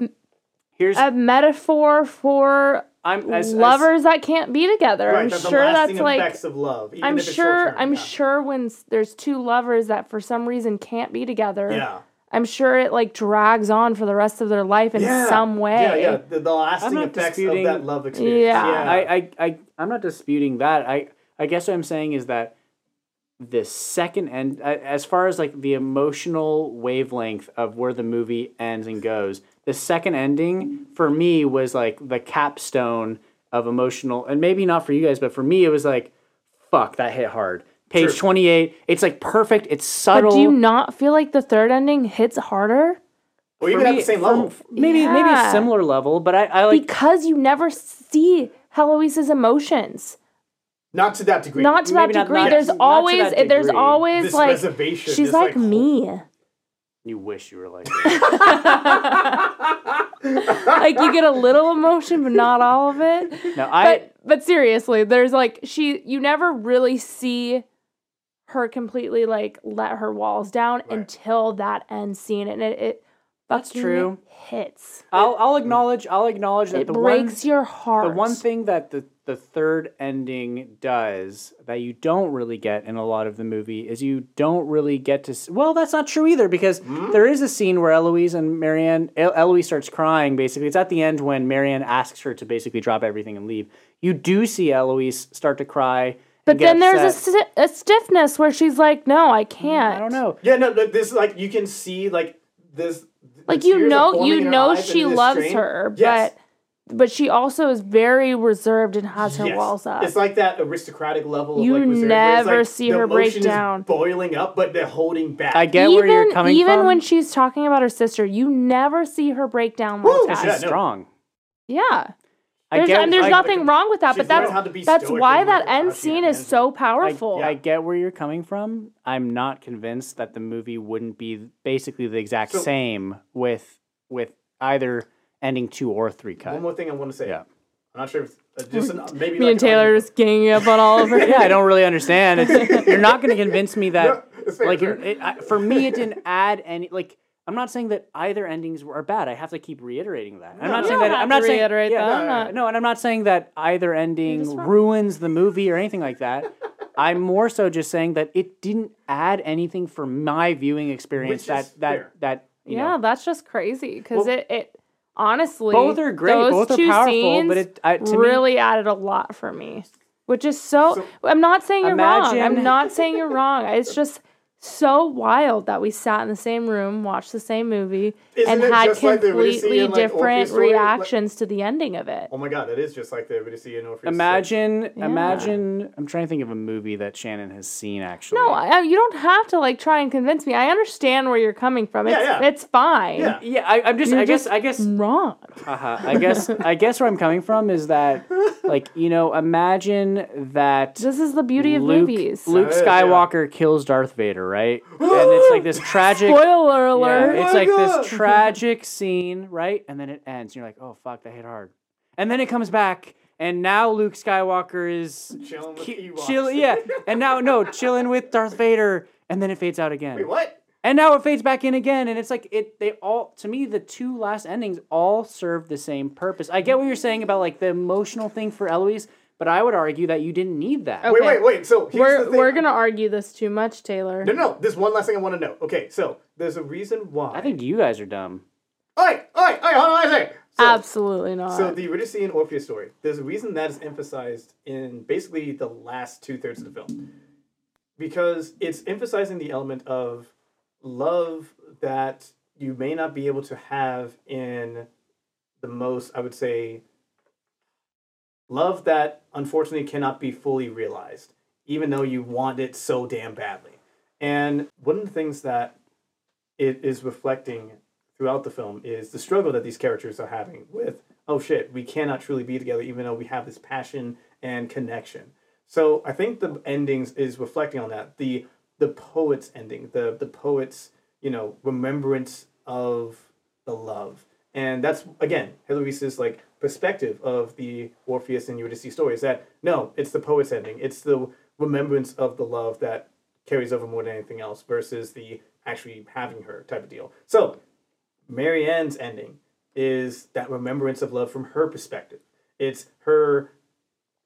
Here's a metaphor for I'm as, as- lovers that can't be together. right, I'm that sure lasting that's like effects of love. Even I'm if sure short-term, I'm yeah. sure when there's two lovers that for some reason can't be together. Yeah. I'm sure it like drags on for the rest of their life in Yeah. some way. Yeah, yeah. The, the lasting effects disputing- of that love experience. Yeah. Yeah. I, I, I, I'm not disputing that. I, I guess what I'm saying is that the second end, as far as like the emotional wavelength of where the movie ends and goes, the second ending for me was like the capstone of emotional, and maybe not for you guys, but for me, it was like, fuck, that hit hard. Page True. 28, it's like perfect, it's But subtle. do you not feel like the third ending hits harder? or even For at the same for- level. Maybe, maybe a similar level, but I, I like. Because you never see Heloise's emotions. Not to that degree. Not to that Maybe degree. not- there's not to always that there's always This like reservation, she's this, like, like, me. You wish you were like that. like you get a little emotion but not all of it. no, I. but but seriously, there's like she you never really see her completely like let her walls down until that end scene and it, it That's true. hits. I'll I'll acknowledge I'll acknowledge that It the breaks one your heart. the one thing that the the third ending does that you don't really get in a lot of the movie is you don't really get to s- well that's not true either because Hmm? there is a scene where Eloise and Marianne El- Eloise starts crying basically it's at the end when Marianne asks her to basically drop everything and leave you do see Eloise start to cry But and get then there's a, upset. sti- a stiffness where she's like, "No, I can't." I don't know Yeah, no, no, this is like you can see like this. The Like you know, you know she loves strain. her, Yes. but but she also is very reserved and has her Yes. walls up. It's like that aristocratic level. Of You like reserve never like see the her break emotion is down. boiling up, but they're holding back. I get even where you're coming even from Even when she's talking about her sister, you never see her break down Woo! like she's that. Yeah, no. strong Yeah. I There's, get and there's I- nothing wrong with that, but that's learned how to be that's why that end she scene is manages so I, powerful. I get where you're coming from. I'm not convinced that the movie wouldn't be basically the exact So- same with with either ending two or three cut. One more thing I want to say. Yeah. I'm not sure if uh, just an, maybe Me like and Taylor are just ganging up on all Oliver. yeah, I don't really understand. It's, you're not going to convince me that No, like you're, it, I, for me it didn't add any like. I'm not saying that either endings were bad. I have to keep reiterating that. I'm not saying that. I'm not saying yeah, that. no, no, no, and I'm not saying that either ending ruins the movie or anything like that. I'm more so just saying that it didn't add anything for my viewing experience Which that that fair. that you yeah, know that's just crazy because Well, it, it honestly both are great, both are powerful, but it- I- to me- really added a lot for me, which is so. So- I'm not saying you're wrong. I'm not saying you're wrong. It's just so wild that we sat in the same room, watched the same movie, Isn't and had just like the completely like, different story? Like- reactions to the ending of it. Oh my god, it is just like the Odyssey and Orpheus. imagine Yeah. imagine. I'm trying to think of a movie that Shannon has seen actually. No, I, you don't have to like try and convince me. I understand where you're coming from. It's Yeah, yeah. it's fine. Yeah. yeah, I, I'm just. You're I guess. just I guess. wrong. Uh-huh. I guess I guess where I'm coming from is that like you know, imagine that This is the beauty of Luke, movies. Luke Yeah, yeah. Skywalker kills Darth Vader, right? and it's like this tragic. Spoiler Yeah, alert. it's oh my like God. this tragic scene, right? And then it ends. And you're like, oh fuck, that hit hard. And then it comes back, and now Luke Skywalker is Chilling with ki- chill, yeah. And now no, chilling with Darth Vader, and then it fades out again. Wait, what? And now it fades back in again, and it's like it. They all, to me, the two last endings all serve the same purpose. I get what you're saying about like the emotional thing for Eloise, but I would argue that you didn't need that. Okay. Wait, wait, wait. So here's We're thing. we're gonna argue this too much, Taylor. No, no, no. There's one last thing I want to know. Okay, so there's a reason why. I think you guys are dumb. All right, all right, all right. Hold on a second. So, Absolutely not. So the Eurydice and Orpheus story. There's a reason that is emphasized in basically the last two thirds of the film, because it's emphasizing the element of love that you may not be able to have in the most, I would say, love that unfortunately cannot be fully realized, even though you want it so damn badly. And one of the things that it is reflecting throughout the film is the struggle that these characters are having with oh shit we cannot truly be together even though we have this passion and connection. So i think the endings is reflecting on that. The the poet's ending the the poet's you know remembrance of the love. And that's again Heloise's like perspective of the Orpheus and Eurydice story is that no it's the poet's ending it's the remembrance of the love that carries over more than anything else versus the actually having her type of deal so Marianne's ending is that remembrance of love from her perspective. It's her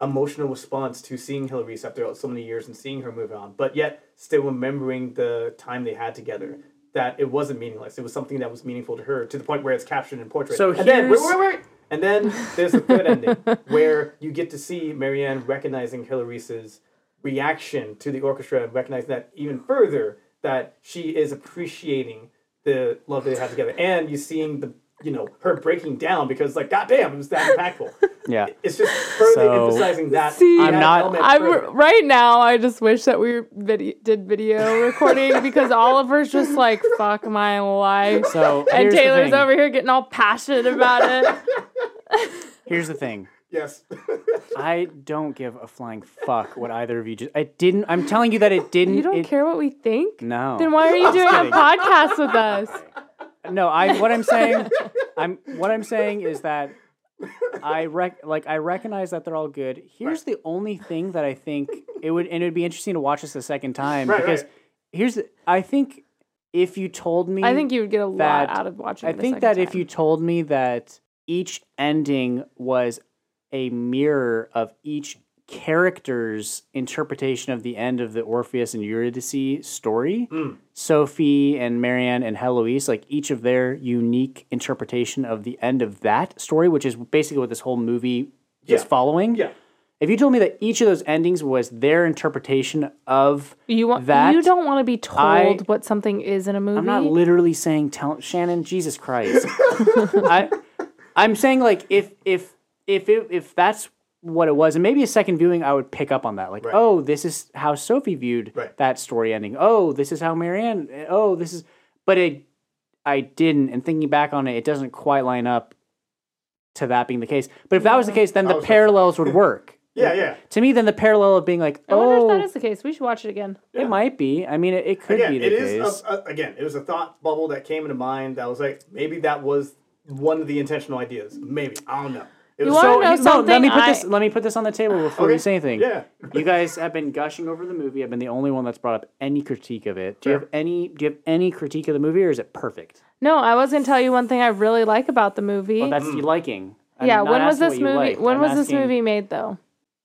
emotional response to seeing Hilary after so many years and seeing her move on, but yet still remembering the time they had together. That it wasn't meaningless. It was something that was meaningful to her to the point where it's captured in portrait. So and then wait, wait, wait. And then there's the third ending where you get to see Marianne recognizing Hilary's reaction to the orchestra and recognizing that even further that she is appreciating the love that they have together, and you seeing the you know her breaking down because like goddamn it was that impactful. Yeah. It's just further So- emphasizing that. See, I'm not- I'm further. right now. I just wish that we video, did video recording because Oliver's just like fuck my life, So and Taylor's over here getting all passionate about it. Here's the thing. yes. I don't give a flying fuck what either of you just. I didn't. I'm telling you that it didn't. You don't it- care what we think. No. Then why are you doing a podcast with us? No, I what I'm saying I'm what I'm saying is that I rec like I recognize that they're all good. Here's the only thing that I think it would and it would be interesting to watch this a second time Right, because right. here's the, I think if you told me I think you would get a lot out of watching. I it think second that if you told me that each ending was a mirror of each character's interpretation of the end of the Orpheus and Eurydice story, Mm. Sophie and Marianne and Heloise, like each of their unique interpretation of the end of that story, which is basically what this whole movie is following. Yeah. If you told me that each of those endings was their interpretation of you want, that you don't want to be told I- what something is in a movie. I'm not literally saying tell Shannon, Jesus Christ. I I'm saying like if if if it, if that's what it was, and maybe a second viewing, I would pick up on that. Like, Right. oh, this is how Sophie viewed Right. that story ending. Oh, this is how Marianne. Oh, this is. But it, I didn't. And thinking back on it, it doesn't quite line up to that being the case. But if that was the case, then I the was right. parallels would work. Yeah, yeah. To me, then the parallel of being like, I wonder oh, if that is the case. We should watch it again. it might be. I mean, it, it could Again, be the it case. is a, a- again. It was a thought bubble that came into mind. That was like maybe that was one of the intentional ideas. Maybe I don't know. It You was wanna So know he- no, let me put I- this. Let me put this on the table before Okay. you say anything. Yeah. You guys have been gushing over the movie. I've been the only one that's brought up any critique of it. Do you Sure. have any? Do you have any critique of the movie, or is it perfect? No, I was gonna tell you one thing I really like about the movie. Well, that's Mm. you liking. I'm yeah, not when was asking this what you movie? liked. When I'm was this asking, movie made though?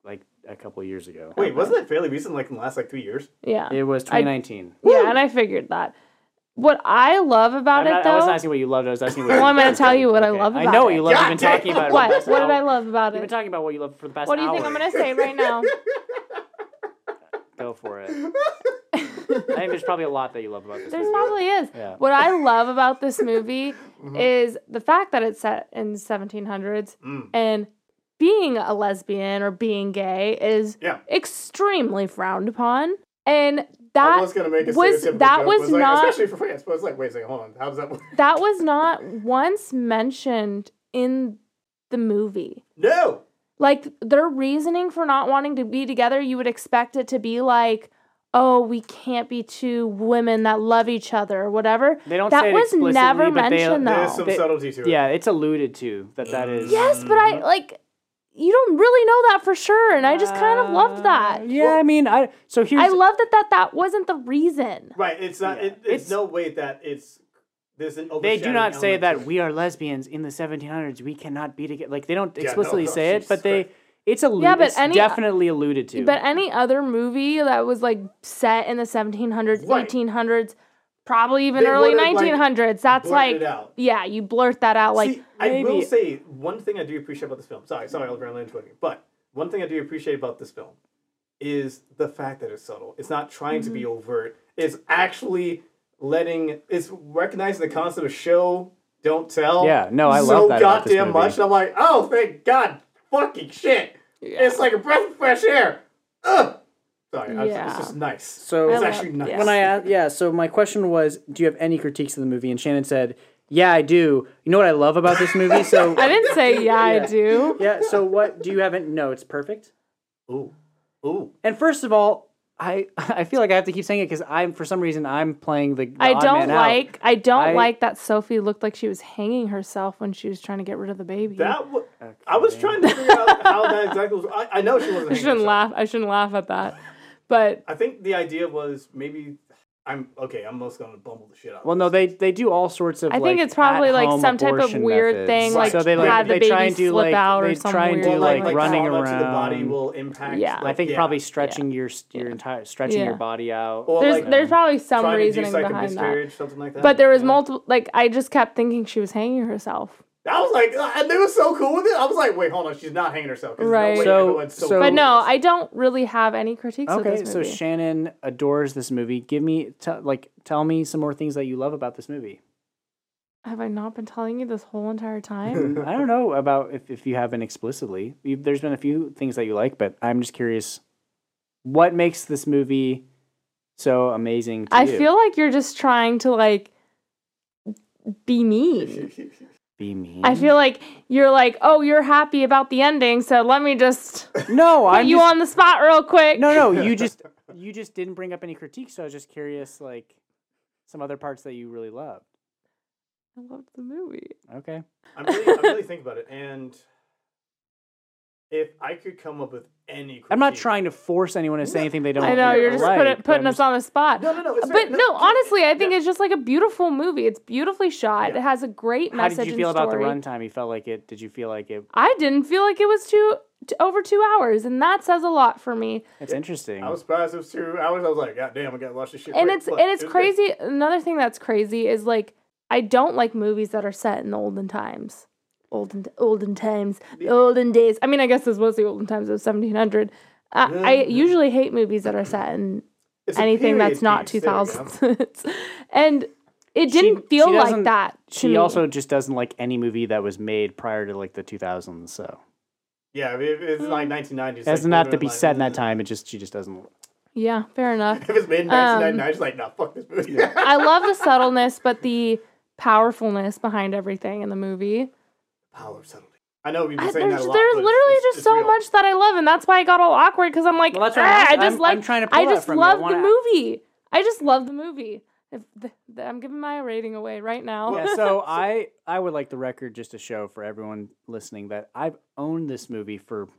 Like a couple years ago. Wait, wasn't it fairly recent? Like in the last like three years? Yeah, It was 2019. yeah, and I figured that. What I love about I'm it not, though, I wasn't asking what you loved. I was asking what. well, I'm gonna tell you what I love Okay. love I know what you love. You've been talking about it. What? For the past What did. I love about it? You've been talking about what you love for the past What do you hour. think I'm gonna say right now? Go for it. I think there's probably a lot that you love about this. There movie. probably is. Yeah. What I love about this movie is the fact that it's set in 1700s Mm. and being a lesbian or being gay is Yeah. extremely frowned upon. And that I was gonna make a was- that joke, was like, not- especially for France. But I was like, wait a second, hold on. How does that work? that was not once mentioned in the movie. No. like their reasoning for not wanting to be together, you would expect it to be like, oh, we can't be two women that love each other or whatever. They don't that say it was explicitly, never but they- mentioned though. There's some They- subtlety to it. Yeah, it's alluded to that that is. Yes, but I mm. like you don't really know that for sure, and I just kind of loved that. Uh, Yeah, I mean, I so here's I love that that that wasn't the reason. Right. It's not. Yeah. It, it's, It's- no way that it's. There's an they do not say that we are lesbians in the 1700s. We cannot be together. Like they don't Yeah, no, explicitly no, say it, but they Christ. it's alluded. Yeah, but it's any- definitely alluded to. But any other movie that was like set in the 1700s, Right. 1800s, probably even They early would've, like, 1900s, that's like yeah, you blurt that out like See, I will say one thing I do appreciate about this film. Sorry, sorry, I was running into it. But one thing I do appreciate about this film is the fact that it's subtle. It's not trying to be Mm-hmm. overt. It's actually letting. It's recognizing the concept of show, don't tell. Yeah, no, I so love that about this goddamn movie. much. And I'm like, oh, thank God, fucking shit. It's like a breath of fresh air. Ugh. Sorry, I- Yeah. it's just nice. So I it's love- actually nice. yeah. when I asked, yeah, so my question was, do you have any critiques of the movie? And Shannon said, yeah, I do. You know what I love about this movie? So I didn't say yeah, I do. yeah, so what do you haven't? No, it's perfect. Ooh, ooh. And first of all, I I feel like I have to keep saying it because I'm for some reason I'm playing the. the I odd don't man out. like I don't like that Sophie looked like she was hanging herself when she was trying to get rid of the baby. That w- I was trying to figure out how that exactly was. I, I know she wasn't. I shouldn't herself. laugh. I shouldn't laugh at that. But I think the idea was maybe I'm okay. I'm most gonna bumble the shit out. of Well, no, they they do all sorts of. I think it's probably like some type of weird methods. thing, like so they like have the they baby try and do slip like out or they try and do like, like running how around. the body will impact. Yeah. I think yeah. probably stretching your your entire stretching Yeah. your body out. Or There's like there's probably some reasoning do like a behind that. something like that. But there was multiple like I just kept thinking she was hanging herself. I was like, uh, and they were so cool with it. I was like, wait, hold on, she's not hanging herself. 'cause Right. No way So- everyone's so so- But no. I don't really have any critiques of Okay, this so. Shannon adores this movie. Give me t- like tell me some more things that you love about this movie. have I not been telling you this whole entire time? I don't know about if, if you haven't explicitly. you there's been a few things that you like, but I'm just curious, what makes this movie so amazing? To I you? feel like you're just trying to like be mean. be mean. I feel like you're like, oh, you're happy about the ending, so let me just no, put I'm you just- on the spot real quick. No, no, you just you just didn't bring up any critiques, so I was just curious, like some other parts that you really loved. I loved the movie. Okay. I'm really, I'm really thinking about it, and if I could come up with any, I'm not trying to force anyone to say anything they don't. I know you're just like, put it, putting I'm us on the spot. No, no, no. It's But fair. no, honestly, I think yeah. it's just like a beautiful movie. It's beautifully shot. Yeah. It has a great message. How message did you feel about the runtime? You felt like it? Did you feel like it? I didn't feel like it was too t- over two hours, and that says a lot for me. It's interesting. I was surprised it was two hours. I was like, God damn, I gotta watch this shit. and quick," it's but and it's it was good. crazy. Another thing that's crazy is like I don't like movies that are set in the olden times. Olden olden times, the olden days. I mean, I guess this was the olden times of 1700. Uh, I usually hate movies that are set in It's anything that's not piece. There we go. 2000s. and it didn't she feel like that to she me. also just doesn't like any movie that was made prior to like the 2000s. So Yeah, if it's like 1990s. it doesn't have to be set in that time. It just she just doesn't. yeah, fair enough. If it's made in Um, she's like, nah, fuck this movie. I love the subtleness, but the powerfulness behind everything in the movie. Power of subtlety. I know we've been I- saying there's that a lot. there's literally it's, just it's so real. much that I love, and that's why I got all awkward because I'm like, Well, that's what "Ah, I'm I asking. just I'm- like, I'm trying to pull that just from you. Love the wanna- movie. I just love the movie. If the, the, I'm giving my rating away right now. Yeah, so I I would like the record just to show for everyone listening that I've owned this movie for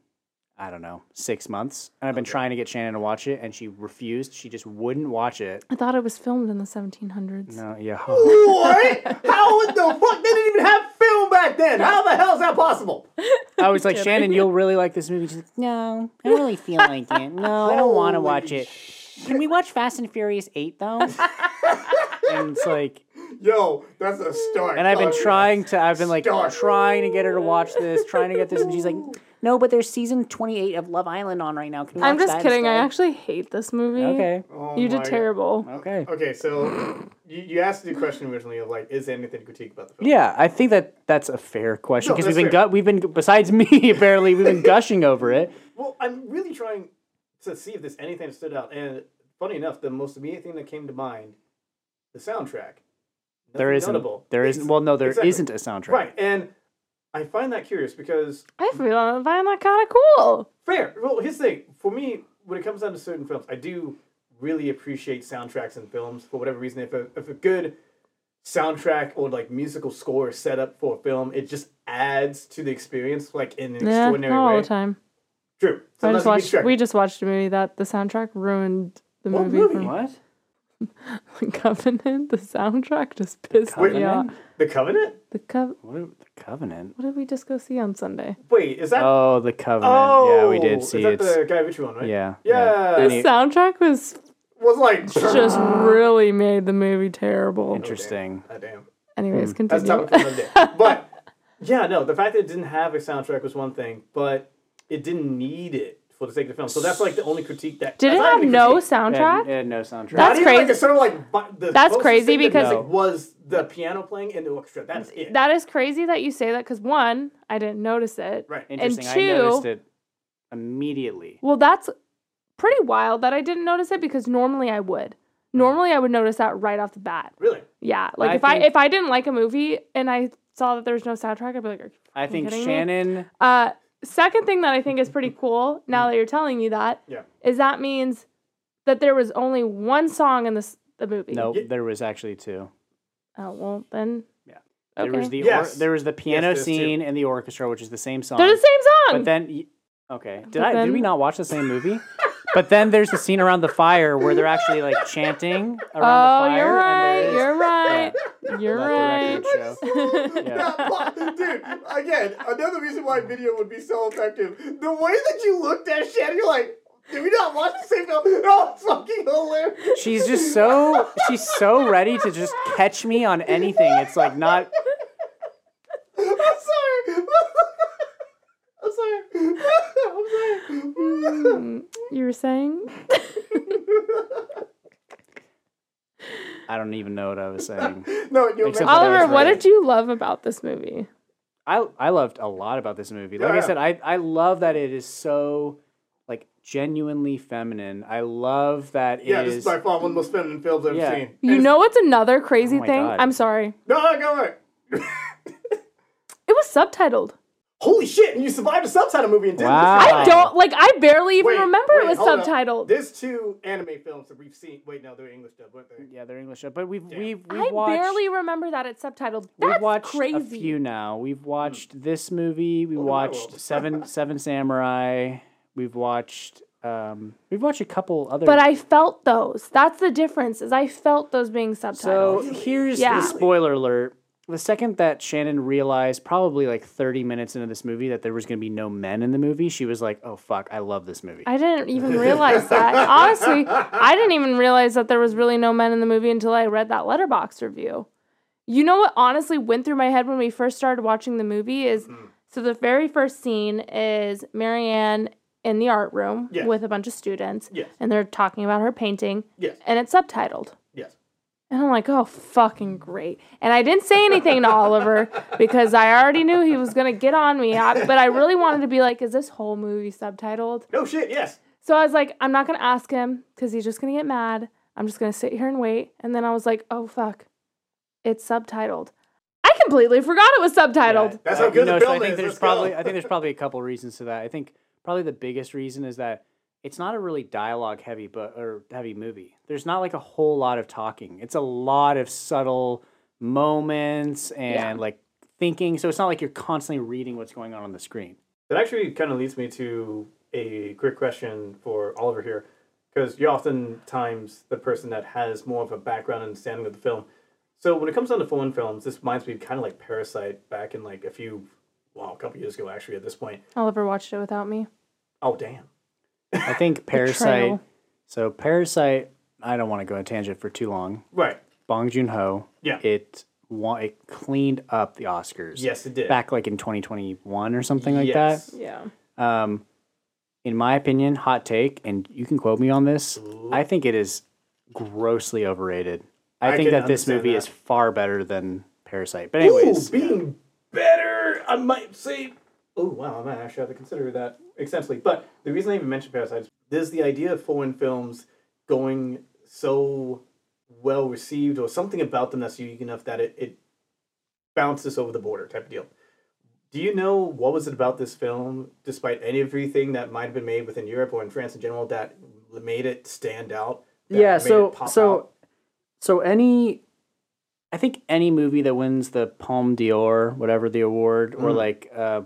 I don't know six months, and I've been trying to get Shannon to watch it, and she refused. She just wouldn't watch it. I thought it was filmed in the 1700s. No, yeah. What? How the fuck? They didn't even have film back then. How the hell is that possible? I was like, Shannon, you'll really like this movie. She's like, no, I don't really feel like it. No, I don't want to watch Holy it. Can we watch Fast and Furious 8, though? and it's like, Yo, that's a start. and I've been Oh, trying to, I've been like Start. trying to get her to watch this, trying to get this, and she's like, no, but there's season 28 of Love Island on right now. Can we I'm watch just that kidding. I instead?" actually hate this movie. Okay. Oh You my did God. terrible. Okay. Okay, so you, you asked the question originally of like, is there anything to critique about the film? Yeah, I think that that's a fair question No, because we've been fair. gu- we've been besides me apparently we've been gushing over it. Well, I'm really trying to see if there's anything that stood out. And funny enough, the most immediate thing that came to mind, the soundtrack. There Nothing isn't. notable. There It's- isn't. Well, no, there exactly. not a soundtrack. Right, and I find that curious because I feel I find that kind of cool. fair. Well, here's the thing. For me, when it comes down to certain films, I do really appreciate soundtracks in films for whatever reason. If a if a good soundtrack or like musical score is set up for a film, it just adds to the experience like in an Yeah, extraordinary not all the time. True. I just watched. We just watched a movie that the soundtrack ruined the What movie. movie? for me. What? Covenant. The soundtrack just pissed me off. The Covenant? The co- What? are- The Covenant? What did we just go see on Sunday? Wait, is that? Oh, the Covenant. oh, yeah, we did see is it. that the Guy Ritchie one, right? Yeah. Yeah. The Any- soundtrack was Was like just really made the movie terrible. Interesting. Oh, damn. Anyways, Hmm. That's continue. topic for another day. But yeah, no, the fact that it didn't have a soundtrack was one thing, but it didn't need it for the sake of the film. So that's like the only critique that Did it have no critique. It had, soundtrack? it had no soundtrack. Not That's even, Like, crazy. it's sort of like bu- the That's crazy thing to because- music was the piano playing in the orchestra. That's it. That is crazy that you say that because one, I didn't notice it. right. Interesting. I two- noticed it immediately. Well, that's pretty wild that I didn't notice it because normally I would. Normally I would notice that right off the bat. Really? Yeah, like I if I if I didn't like a movie and I saw that there was no soundtrack, I'd be like, Are you I think kidding me? Shannon. Uh, second thing that I think is pretty cool now that you're telling me that is Yeah. is that means that there was only one song in this the movie. No, Yeah. there was actually two. Oh well, then. Yeah. Okay. There was the Yes. or, there was the piano there's two. scene and the orchestra, which is the same song. They're the same song. But then, okay, did But I then- did we not watch the same movie? but then there's the scene around the fire where they're actually like chanting around oh, the fire. you're right. and You're right. You're Let the right. record show. Yeah. dude, again, another reason why video would be so effective. The way that you looked at Shannon, you're like, did we not watch the same film? Oh, it's fucking hilarious. She's just so she's so ready to just catch me on anything. It's like not I'm sorry. I'm sorry. I'm sorry. Mm, you were saying? I don't even know what I was saying. no, you Except Oliver, what did you love about this movie? I I loved a lot about this movie. Like I said, I I love that it is so like genuinely feminine. I love that it Yeah, this is is- by far one of the most feminine films I've Yeah. seen. You know what's another crazy Oh my thing? God. I'm sorry. No, no, go ahead. It was subtitled. Holy shit! And you survived a subtitle movie and did Wow. this. I don't like. I barely even Wait, remember wait, it was hold up. subtitled. There's two anime films that we've seen. Wait, no, they're English dub, weren't they? yeah, they're English, dub. but we've Damn. we've we've I watched barely remember that it's subtitled. That's we've That's watched crazy. a few now. We've watched this movie. We Welcome watched. Seven Seven Samurai. We've watched um we've watched a couple other. But I felt those. That's the difference. Is I felt those being subtitled. so here's Yeah. the spoiler alert. The second that Shannon realized, probably like 30 minutes into this movie, that there was going to be no men in the movie, she was like, "Oh fuck, I love this movie." I didn't even realize that. Honestly, I didn't even realize that there was really no men in the movie until I read that letterboxd review. You know what honestly went through my head when we first started watching the movie is hmm. so the very first scene is Marianne in the art room Yes. with a bunch of students Yes. and they're talking about her painting Yes. and it's subtitled. Yes. And I'm like, oh, fucking great. And I didn't say anything to Oliver because I already knew he was going to get on me. I, but I really wanted to be like, is this whole movie subtitled? No shit. Yes. So I was like, I'm not going to ask him because he's just going to get mad. I'm just going to sit here and wait. And then I was like, oh, fuck. It's subtitled. I completely forgot it was subtitled. That's how uh, good the so film I think is. there's Let's probably go. I think there's probably a couple reasons to that. I think probably the biggest reason is that it's not a really dialogue heavy but or heavy movie. There's not like a whole lot of talking. It's a lot of subtle moments and Yeah. like thinking. So it's not like you're constantly reading what's going on on the screen. That actually kind of leads me to a quick question for Oliver here, because you're oftentimes the person that has more of a background understanding of the film. So when it comes down to foreign films, this reminds me kind of like Parasite back in like a few, well, a couple years ago actually. At this point, Oliver watched it without me. oh damn, I think Parasite. So Parasite. I don't want to go on a tangent for too long. right? Bong Joon Ho. Yeah. It wa- it cleaned up the Oscars. Yes, it did. Back like in 2021 or something like yes. that. Yeah. Um, in my opinion, hot take, and you can quote me on this. I think it is grossly overrated. I, I think can that this understand movie that. is far better than Parasite. But anyways, Ooh, being better, I might say. Oh wow, I might actually have to consider that extensively. But the reason I even mentioned Parasite is there's the idea of foreign films going so well received, or something about them that's unique enough that it, it bounces over the border type of deal. Do you know what was it about this film, despite any everything that might have been made within Europe or in France in general, that made it stand out? yeah so so out? so any i think any movie that wins the palme d'or whatever the award or Mm. like uh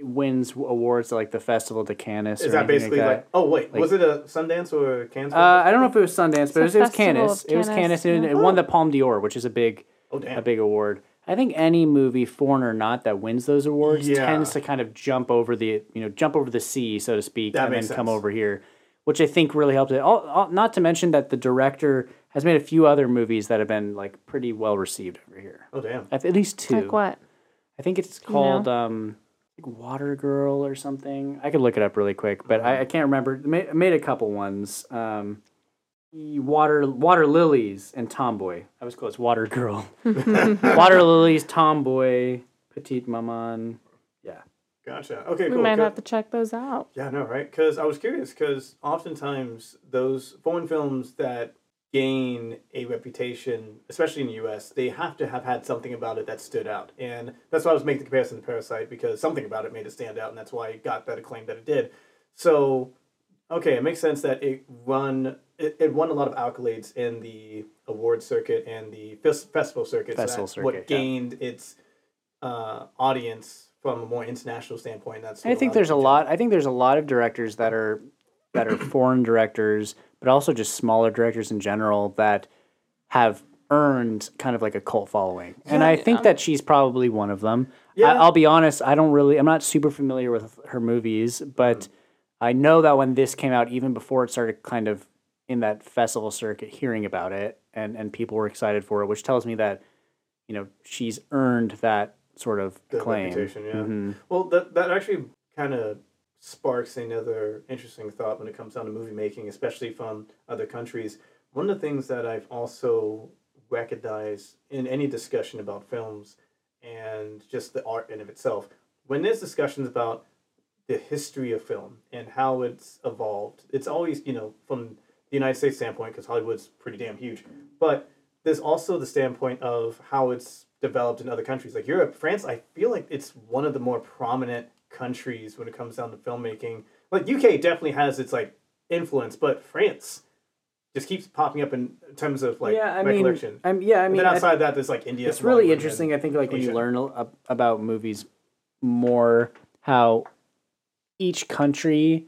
wins awards like the festival de cannes is or that basically like, like, oh wait, Like- was it a Sundance or a Cannes? uh, I don't know if it was Sundance, but it was, it was Cannes. It was Cannes, Cannes, and yeah. it won the Palme d'Or, which is a big, oh a big award. I think any movie, foreign or not, that wins those awards Yeah. tends to kind of jump over the, you know, jump over the sea, so to speak, That and then makes come over here, which I think really helped it. All, all, not to mention that the director has made a few other movies that have been like pretty well received over here. Oh damn. At at least two. Like what? I think it's You know? called um, like Water Girl or something. I could look it up really quick, but I, I can't remember. It Made, made a couple ones. Um, Water Water Lilies and Tomboy. I was close. Water Girl. Water Lilies, Tomboy, Petite Maman. Yeah. Gotcha. Okay, We cool. might Good. have to check those out. Yeah, no, right? Because I was curious. Because oftentimes those foreign films that gain a reputation, especially in the U.S., they have to have had something about it that stood out, and that's why I was making the comparison to Parasite because something about it made it stand out, and that's why it got that acclaim that it did. So, okay, it makes sense that it won. It, it won a lot of accolades in the award circuit and the festival circuit. Festival so what circuit, yeah. gained its uh, audience from a more international standpoint. That's I think there's a lot. I think there's a lot of directors that are that are foreign directors, but also just smaller directors in general that have earned kind of like a cult following. And I think that she's probably one of them. Yeah. I, I'll be honest. I don't really. I'm not super familiar with her movies, but I know that when this came out, even before it started, kind of in that festival circuit, hearing about it, and and people were excited for it, which tells me that you know she's earned that sort of claim. yeah. Mhm. Well, that that actually kind of sparks another interesting thought when it comes down to movie making, especially from other countries. One of the things that I've also recognized in any discussion about films and just the art in of itself, when there's discussions about the history of film and how it's evolved, it's always you know from the United States standpoint because Hollywood's pretty damn huge, but there's also the standpoint of how it's developed in other countries like Europe, France. I feel like it's one of the more prominent countries when it comes down to filmmaking. Like UK definitely has its like influence, but France just keeps popping up in terms of like yeah, I mean, recollection. I'm, yeah, I And mean, then I- outside that, there's like India. it's really interesting. I think like when you learn a- about movies more, how each country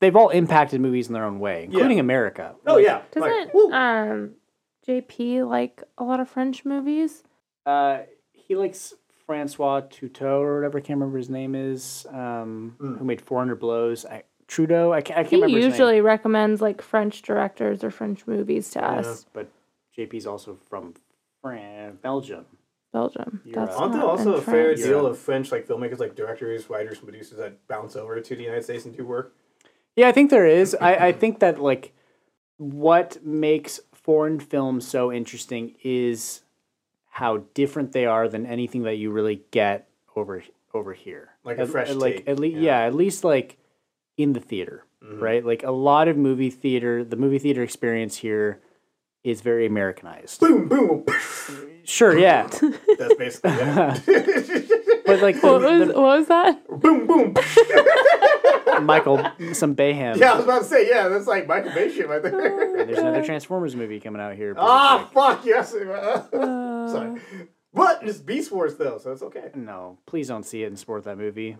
they've all impacted movies in their own way, including America. Oh yeah, Doesn't like, um JP like a lot of French movies? Uh, he likes Francois Touteau or whatever. I can't remember his name is. Um, Mm. who made Four Hundred Blows? I, Trudeau. I can't, I can't He remember his name. usually recommends like French directors or French movies to us. But JP's also from France, Belgium. Belgium. You're That's. Aren't there also a fair France. deal of French like filmmakers, like directors, writers, and producers that bounce over to the United States and do work? Yeah, I think there is. I, I think that like what makes foreign films so interesting is how different they are than anything that you really get over over here. Like a At- fresh like take, at least yeah. yeah. at least like in the theater, Mhm. right? Like a lot of movie theater, the movie theater experience here is very Americanized. Boom, boom. Sure, yeah, That's basically it. but like What the, what was that? boom, boom. the Michael some Bayham. Yeah, I was about to say, yeah, that's like Michael Bay shit right there. And there's another Transformers movie coming out here. pretty ah, quick. fuck, yes. Uh, Sorry. But it's Beast Wars, though, so it's okay. No, please don't see it and support that movie.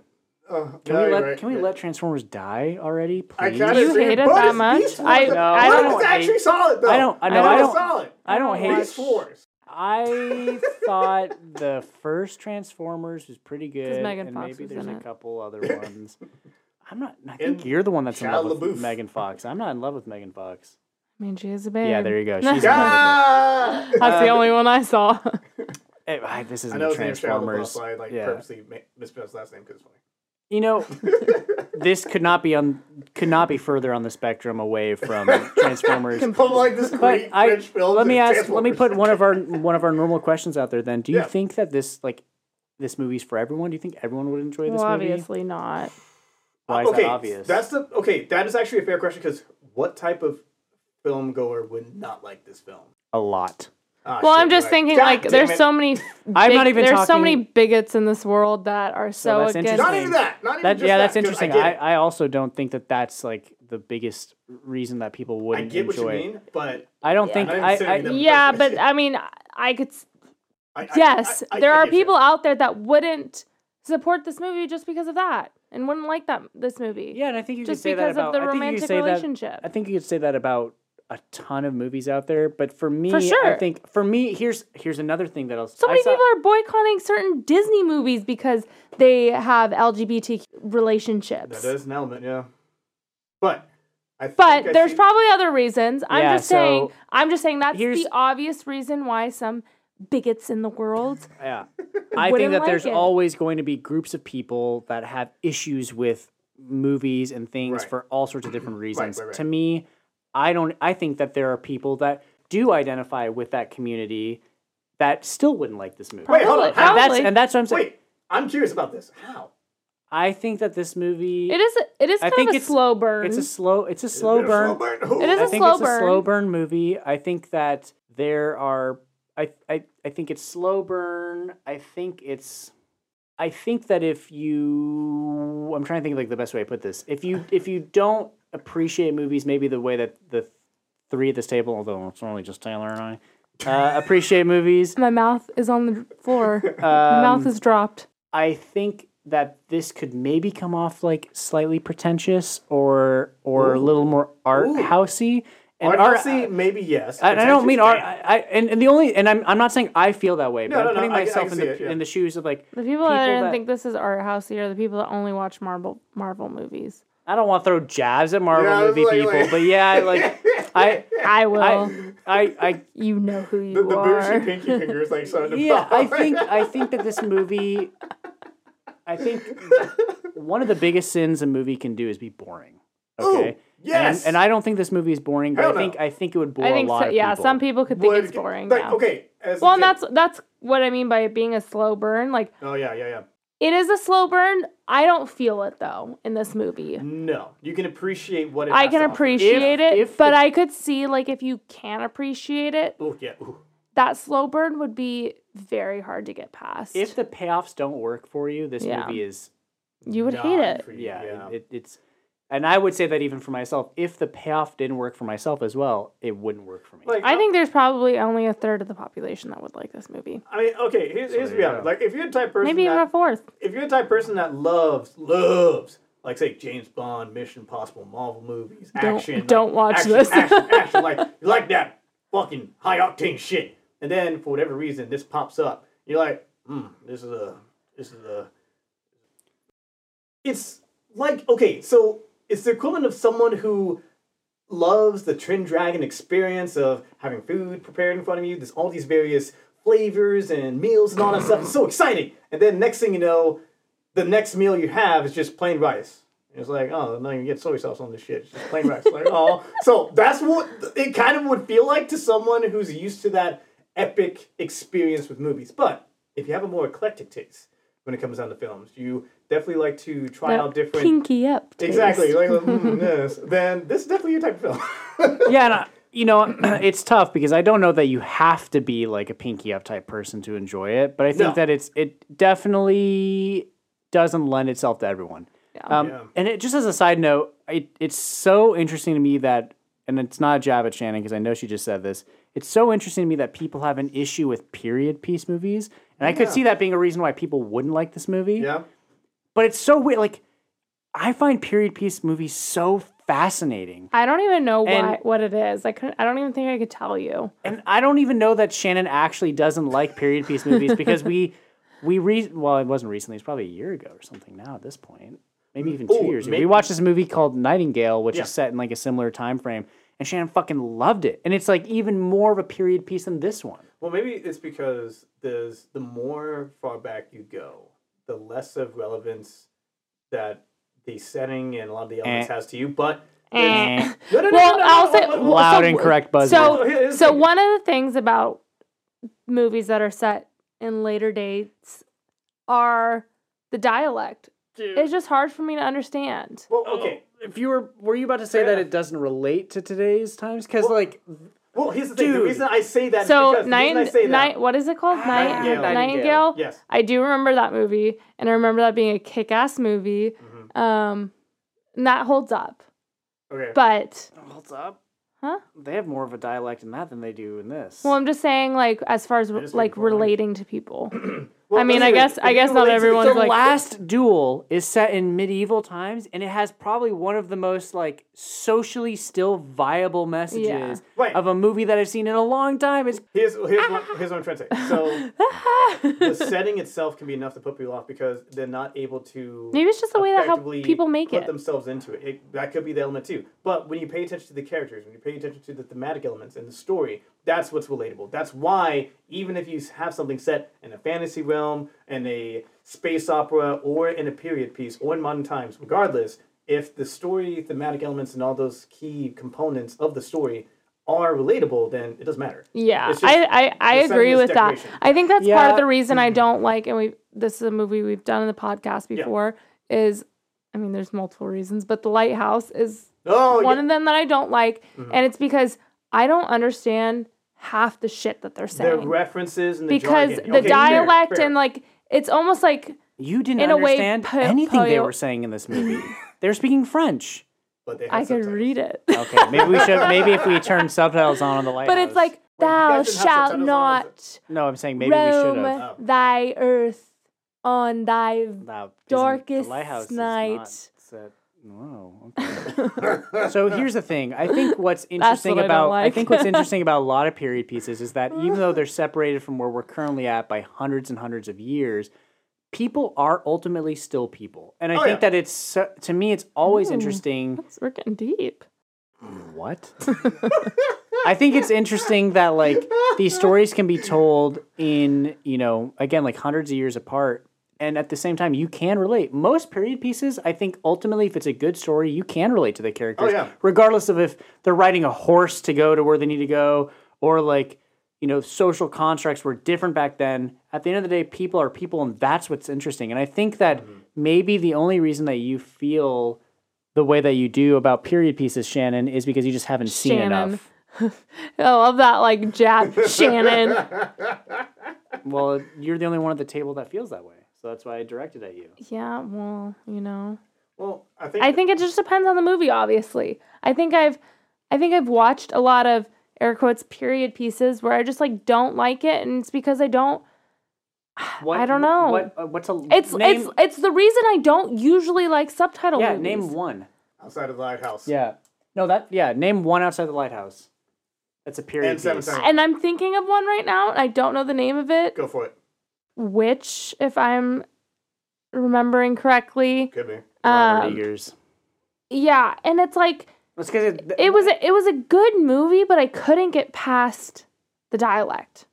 Uh, Can no, we let right. Can we Yeah. let Transformers die already, I please? kinda You hate it but that much? I- though. I don't It's actually hate- solid, though. I don't- I know, But I don't- solid. I don't hate. Beast Wars. I thought the first Transformers was pretty good, Megan and Fox maybe was there's in a it. couple other ones. I'm not. I think And you're the one that's in Shia love with Megan Fox. I'm not in love with Megan Fox. I mean, she is a babe. Yeah, there you go. She's in love Yeah! That's the only one I saw. with it. Hey, I- this isn't know his name's Transformers. LaBeouf, so I like Yeah. purposely ma- mispronounced last name because it's funny. You know, this could not be on could not be further on the spectrum away from Transformers. From like this But great I French film. let me ask. Let me put one of our one of our normal questions out there. Then, do you Yeah. think that this like this movie's for everyone? Do you think everyone would enjoy this well, movie? obviously not. Why is okay, that obvious? That's the okay. That is actually a fair question because what type of film goer would not like this film? a lot. Ah, Well, shit, I'm just right. thinking God like there's it. so many. I'm not even There's so many bigots in this world that are so that's against. Not interesting. even that. Not even That, just yeah, that. that's Good, interesting. I, I. I also don't think that that's like the biggest reason that people I wouldn't get what enjoy you mean, but I don't Yeah. think Not I, I. Yeah, but I mean, I could. s- I, I- Yes, I- I- there I are get you. people out there that wouldn't support this movie just because of that and wouldn't like that this movie. yeah, and I think you just could say that because about of the I think you could romantic that- relationship. I think you could say that about a ton of movies out there, but for me, I sure. I think for me, here's here's another thing that I'll. So I many saw- people are boycotting certain Disney movies because they have LGBT relationships. That is an element, yeah. But I But there's see- probably other reasons. I'm Yeah, just saying. so I'm just saying that's the obvious reason why some bigots in the world. Yeah. I think that like there's it. always going to be groups of people that have issues with movies and things Right. for all sorts of different reasons. right, right. To me, I don't I think that there are people that do identify with that community that still wouldn't like this movie. Wait, hold on. Probably- How? and that's probably. and that's what I'm saying. Wait, I'm curious about this. How? I think that this movie It is. It is I kind think of a it's- slow burn. it's a slow it's a slow Is it a burn. burn? It is I a think slow it's a slow burn. burn movie. I think that there are I, I I think it's slow burn. I think it's I think that if you I'm trying to think of like the best way to put this. If you if you don't appreciate movies maybe the way that the three at this table, although it's only just Taylor and I, uh, appreciate movies. My mouth is on the floor. My mouth Um, is dropped. I think that this could maybe come off like slightly pretentious or or a little more art Ooh. housey. And Art art- housey, maybe yes. I, I don't mean Pretentious, art. I, I and, and the only and I'm I'm not saying I feel that way, but No, I'm no, no, putting I- I myself in the it, yeah. in the shoes of like The people, people that didn't think this is art housey are the people that only watch Marvel Marvel movies. I don't want to throw jabs at Marvel Yeah, movie like- people, like- but yeah, I, like I I will. I I I you know who you The, the are. bougie pinky fingers like starting to yeah. I think I think that this movie I think one of the biggest sins a movie can do is be boring. Okay. Ooh, yes. And, and I don't think this movie is boring, but Hell I think no. I think it would bore I think a lot so, of yeah, people. some people could think Would- it's boring. Like, yeah. okay. As Well, and that's that's what I mean by it being a slow burn. Like Oh yeah, yeah, yeah. it is a slow burn. I don't feel it though in this movie. No, you can appreciate what it I has can to appreciate If- it, if but the- I could see like if you can appreciate it, Oh yeah. Ooh. that slow burn would be very hard to get past. If the payoffs don't work for you, this Yeah. movie is you would Not hate it. for you, yeah, yeah. It, it's and I would say that even for myself, if the payoff didn't work for myself as well, it wouldn't work for me. Like I think there's probably only a third of the population that would like this movie. I mean, okay. Here's, here's the there you reality. go. Like, if you're the type of person Maybe even that a fourth. if you're the type of person that loves loves like say James Bond, Mission Impossible, Marvel movies, Don't- action, don't like, watch action, this. action, action, like you like that fucking high octane shit, and then for whatever reason this pops up, you're like, hmm, this is a this is a. It's like okay, so it's the equivalent of someone who loves the Twin Dragon experience of having food prepared in front of you. There's all these various flavors and meals and all that stuff. It's so exciting. And then next thing you know, the next meal you have is just plain rice. It's like, oh, no, you get soy sauce on this shit. It's just plain rice. Like, oh, so that's what it kind of would feel like to someone who's used to that epic experience with movies. But if you have a more eclectic taste when it comes down to films, you definitely like to try That out different. pinky up. taste. Exactly. Like, mm, yes. Then this is definitely your type of film. yeah, and I, you know, it's tough because I don't know that you have to be like a pinky up type person to enjoy it, but I think No. that it's it definitely doesn't lend itself to everyone. Um, Yeah. And it, just as a side note, it, it's so interesting to me that, and it's not a jab at Shannon because I know she just said this. It's so interesting to me that people have an issue with period piece movies, and I could see that being a reason why people wouldn't like this movie. yeah. But it's so weird. Like, I find period piece movies so fascinating. I don't even know why, what it is. I couldn't, I don't even think I could tell you. And I don't even know that Shannon actually doesn't like period piece movies because we we re well it wasn't recently it's probably a year ago or something now at this point maybe even two Ooh, years ago maybe- we watched this movie called Nightingale which Yeah. is set in like a similar time frame and Shannon fucking loved it and it's like even more of a period piece than this one Well, maybe it's because there's the more far back you go, the less of relevance that the setting and a lot of the elements Eh. has to you. But Eh. no, no, no, Well, no, no, I'll say- no, no, loud so- and correct buzzer So- So, here's the so thing. one of the things about movies that are set in later dates are the dialect. It's just hard for me to understand. Well, okay. if you were were you about to say Fair that enough. it doesn't relate to today's times because like Well, here's the thing. The Dude. reason I say that is So because the night, reason I say that, night, what is it called? Night, Nightingale. Nightingale. Yes. I do remember that movie, and I remember that being a kick-ass movie. Mm-hmm. Um, and that holds up. Okay. But Holds up. Huh? They have more of a dialect in that than they do in this. well, I'm just saying, like, as far as like make more money. relating to people. Well, I mean, listen, I guess I guess not relate to the everyone's the last duel is set in medieval times and it has probably one of the most like socially still viable messages Right. of a movie that I've seen in a long time. It's Here's here's what, here's what I'm trying to say. So the setting itself can be enough to put people off because they're not able to. Maybe it's just the way that how people make it put it. themselves into it. it. That could be the element too. But when you pay attention to the characters, when you pay attention to the thematic elements and the story, that's what's relatable. That's why even if you have something set in a fantasy realm, in a space opera, or in a period piece, or in modern times, regardless, if the story, thematic elements, and all those key components of the story are relatable, then it doesn't matter. Yeah, just- I I, I agree setting is with that. I think that's part of the reason I mm-hmm. don't like, and we this is a movie we've done in the podcast before. Is I mean, there's multiple reasons, but The Lighthouse is Oh, one yeah. of them that I don't like, mm-hmm. and it's because I don't understand half the shit that they're the saying references and the because jargon. the Okay, dialect fair. and like it's almost like you didn't In a way, understand po- anything they were saying in this movie. they're speaking French. but they I could subtitles. read it. Okay, maybe we should. Maybe if we turn subtitles on on the lighthouse. but it's like thou guys didn't shalt on, not no, I'm saying maybe we should have. Oh. thy earth on thy That Darkest the lighthouse is night. Not set. Whoa. Okay. so here's the thing. I think what's interesting what about I like. think what's interesting about a lot of period pieces is that even though they're separated from where we're currently at by hundreds and hundreds of years, people are ultimately still people. And I Oh, think yeah. that it's to me it's always Ooh. interesting. we're getting deep. What? I think it's interesting that like these stories can be told in, you know, again like hundreds of years apart and at the same time you can relate. Most period pieces, I think ultimately if it's a good story, you can relate to the characters oh, yeah. regardless of if they're riding a horse to go to where they need to go or like you know, social constructs were different back then. At the end of the day, people are people, and that's what's interesting. And I think that mm-hmm. maybe the only reason that you feel the way that you do about period pieces, Shannon, is because you just haven't seen enough. Oh, I love that like jab Shannon. Well, you're the only one at the table that feels that way, so that's why I directed at you. Yeah, well, you know. Well, I think I think it just depends on the movie, obviously. I think I've I think I've watched a lot of air quotes period pieces where I just like don't like it and it's because I don't What, I don't know. What? uh, what's a it's name? it's it's the reason I don't usually like subtitle yeah, movies. name one. outside of the lighthouse. Yeah, no, that yeah, name one outside the lighthouse. That's a period And piece. Sons. And I'm thinking of one right now and I don't know the name of it. Go for it. Which, if I'm remembering correctly, Could be. Robert um, Eggers. yeah, and it's like That's because it, it was a, it was a good movie, but I couldn't get past the dialect.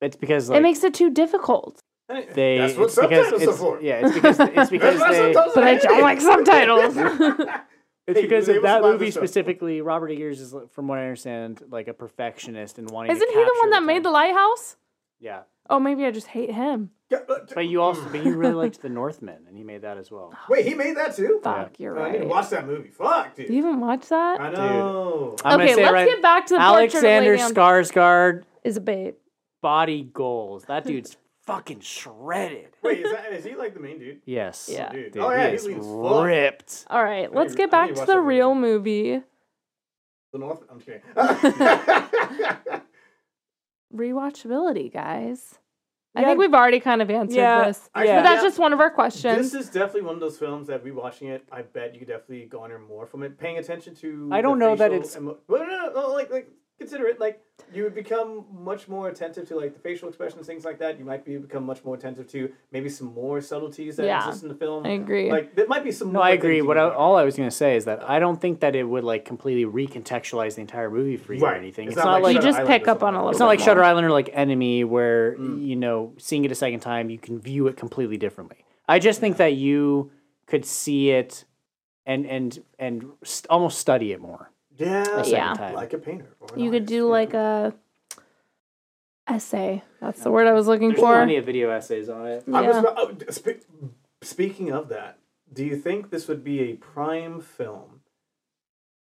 It's because like it makes it too difficult. They. That's what it's because subtitles are for. Yeah, it's because it's because That's why they. subtitles But I don't like subtitles. It's Hey, because they of that movie this show. specifically. Robert Eggers is, from what I understand, like a perfectionist and wanting. Isn't to he the capture one that made the lighthouse? Yeah, Oh, maybe I just hate him. Yeah, uh, but- but you also, but you really liked the Northman, and he made that as well. Oh, Wait, he made that too? Fuck, you're Oh, I need to watch that movie. Fuck, dude. You even watch that? I know. I'm gonna okay, say it let's right- get back to the Alexander portrait of Lady Skarsgård, is a babe. body goals. That dude's fucking shredded. Wait, is that is he like the main dude? Yes. Yeah. Dude. Dude, oh yeah, he he's is lean as fuck. ripped. All right, let's get I back need to to the watch that real movie. The North. I'm just kidding. Rewatchability, guys. I Yeah. think we've already kind of answered Yeah, this. yeah. But that's Yeah. just one of our questions. this is definitely one of those films that rewatching it, I bet you could definitely garner more from it. Paying attention to. I don't the know that it's- emo- well, no, no, no, like like consider it like you would become much more attentive to like the facial expressions, things like that. You might be become much more attentive to maybe some more subtleties that Yeah. exist in the film. I agree. Like there might be some. No, more I agree. What I, all I was gonna say is that I don't think that it would like completely recontextualize the entire movie for you or anything. It's It's, not not, like like you just Island pick up on a something. little it's not like more. Shutter Island or like Enemy, where Mm. you know seeing it a second time you can view it completely differently. I just think that you could see it and and and st- almost study it more. Yeah, Yeah. time. like a painter. or You could artist, do yeah. like a essay. That's the word I was looking There's for. plenty of video essays on it. I was Yeah. oh, spe- speaking of that, do you think this would be a prime film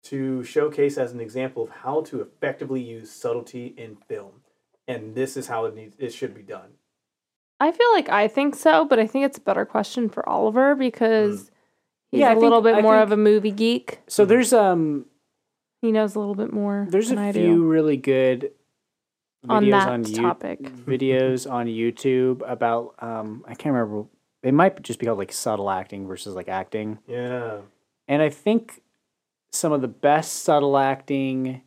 to showcase as an example of how to effectively use subtlety in film, and this is how it needs it should be done. I feel like I think so, but I think it's a better question for Oliver because he's Yeah, I a little think- bit I more think- of a movie geek. So there's um He knows a little bit more. there's than a I few do. really good On that on, You- topic. videos on YouTube about um I can't remember they might just be called like subtle acting versus like acting. Yeah. And I think some of the best subtle acting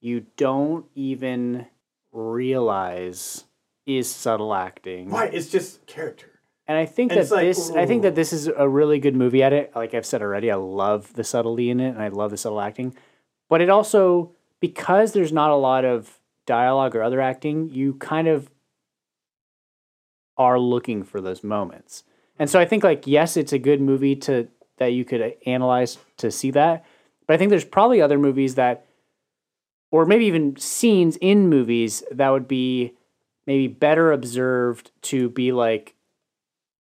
you don't even realize is subtle acting. Right. It's just character. And I think And that like, this I think that this is a really good movie at it. Like I've said already, I love the subtlety in it and I love the subtle acting. But it also because there's not a lot of dialogue or other acting, you kind of are looking for those moments. And so I think like yes, it's a good movie to that you could uh, analyze to see that. But I think there's probably other movies that or maybe even scenes in movies that would be maybe better observed to be like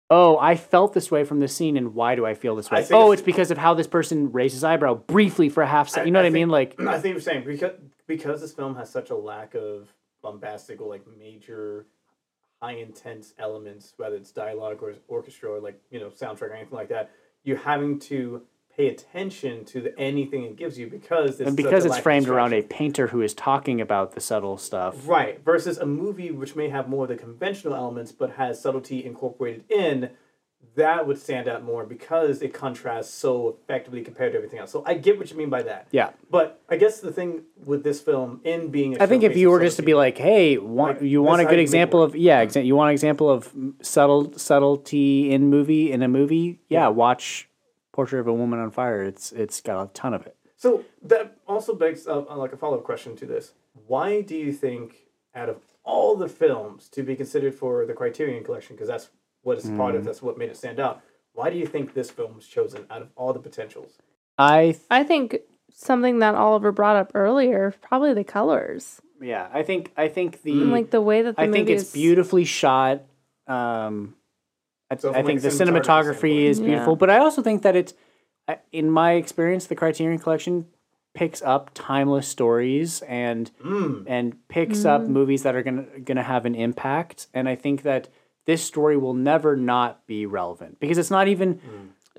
oh i felt this way from this scene and why do i feel this way? oh it's- it's because of how this person raises his eyebrow briefly for a half second you know what i, mean? like I think you're saying because because this film has such a lack of bombastic or like major high intense elements, whether it's dialogue or orchestra or like you know soundtrack or anything like that, you're having to pay attention to the, anything it gives you because and because it's framed around a painter who is talking about the subtle stuff Right, versus a movie which may have more of the conventional elements but has subtlety incorporated in, that would stand out more because it contrasts so effectively compared to everything else. So I get what you mean by that. yeah But I guess the thing with this film, in being, a I think if you were just to be like, "Hey, want, Like, you want a good you make it example of yeah, exa- you want an example of subtle subtlety in movie in a movie? Yeah, watch Portrait of a Woman on Fire. It's it's got a ton of it. So that also begs uh, uh, like a follow up question to this: Why do you think, out of all the films to be considered for the Criterion Collection, because that's what it's part of, that's what made it stand out. Why do you think this film was chosen out of all the potentials? I th- I think something that Oliver brought up earlier, probably the colors. yeah, I think I think the And like the way that the I movie think it's is beautifully shot. Um, I, So I from, think the cinematography cinematography standpoint. is Yeah. beautiful, but I also think that it's, in my experience, the Criterion Collection picks up timeless stories and Mm. and picks up movies that are gonna gonna have an impact. And I think that this story will never not be relevant because it's not even.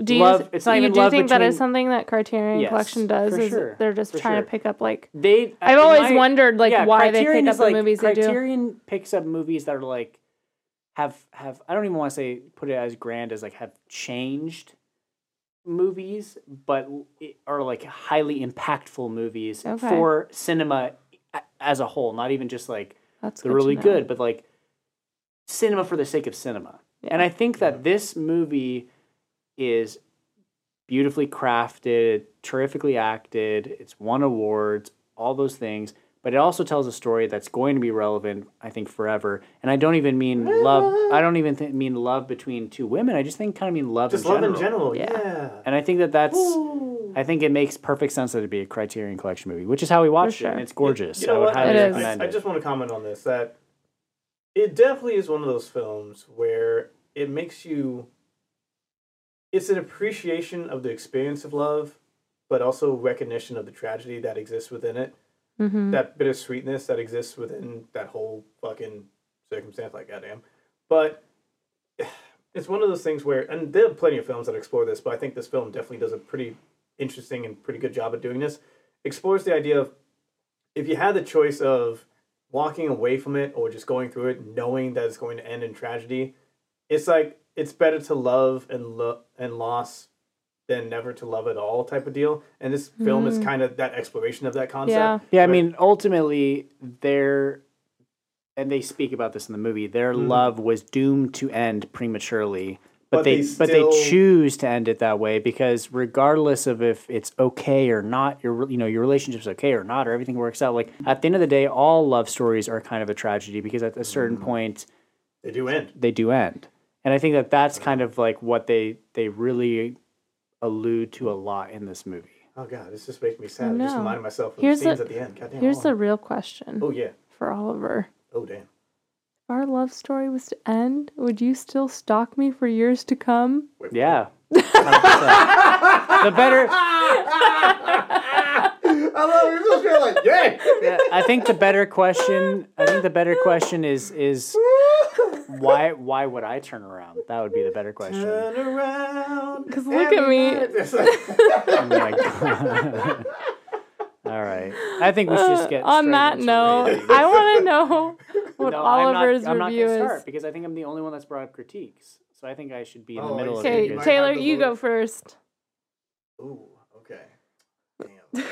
Do you, love- it's not you even do love think that is something that Criterion Yes, Collection does? for Is sure, they're just for trying sure. to pick up like They. I've always my- wondered like yeah, why they pick up is the like, movies they do. Criterion picks up movies that are like have have I don't even want to say put it as grand as like have changed movies, but are like highly impactful movies Okay. for cinema as a whole, not even just like That's they're good really good, but like cinema for the sake of cinema. And I think that this movie is beautifully crafted, terrifically acted, it's won awards, all those things, but it also tells a story that's going to be relevant, I think, forever. And I don't even mean love. I don't even th- mean love between two women. I just think kind of mean love Just in love general. in general, Yeah. yeah. And I think that that's. Ooh. I think it makes perfect sense that it'd be a Criterion Collection movie, which is how we watched it, and it's gorgeous. You know I would what? highly It is. recommend I, I just want to comment on this that it definitely is one of those films where it makes you. It's an appreciation of the experience of love, but also recognition of the tragedy that exists within it. Mhm. That bittersweetness that exists within that whole fucking circumstance. Like goddamn, but it's one of those things where, and there are plenty of films that explore this, but I think this film definitely does a pretty interesting and pretty good job of doing this. Explores the idea of if you had the choice of walking away from it or just going through it, knowing that it's going to end in tragedy, it's like it's better to love and lo- and loss than never to love at all type of deal. And this film is mm. kind of that exploration of that concept. Yeah. Yeah, I mean, ultimately, their and they speak about this in the movie. Their mm-hmm. love was doomed to end prematurely, but, But they, they but they choose to end it that way because regardless of if it's okay or not, your you know your relationship's okay or not, or everything works out. Like at the end of the day, all love stories are kind of a tragedy because at a certain mm. point They do end. they do end, and I think that that's kind of like what they they really allude to a lot in this movie. Oh god, this just makes me sad. I just No. reminded myself of Here's the scenes the- at the end. Goddamn. Here's the real question Oh yeah. for Oliver. Oh damn. If our love story was to end, would you still stalk me for years to come? Wait, Yeah. the better I love it. You're just like, yay! Yeah, I think the better question. I think the better question is is why why would I turn around? That would be the better question. Turn around. Because look at me. Oh my god. All right. I think we should just get Uh, on that into note, rating. I want to know what No, I'm not- Oliver's I'm not, gonna is. start because I think I'm the only one that's brought up critiques. So I think I should be in the Oh, middle I of it. Okay, You because- might Taylor, you go first. Ooh, okay. Damn.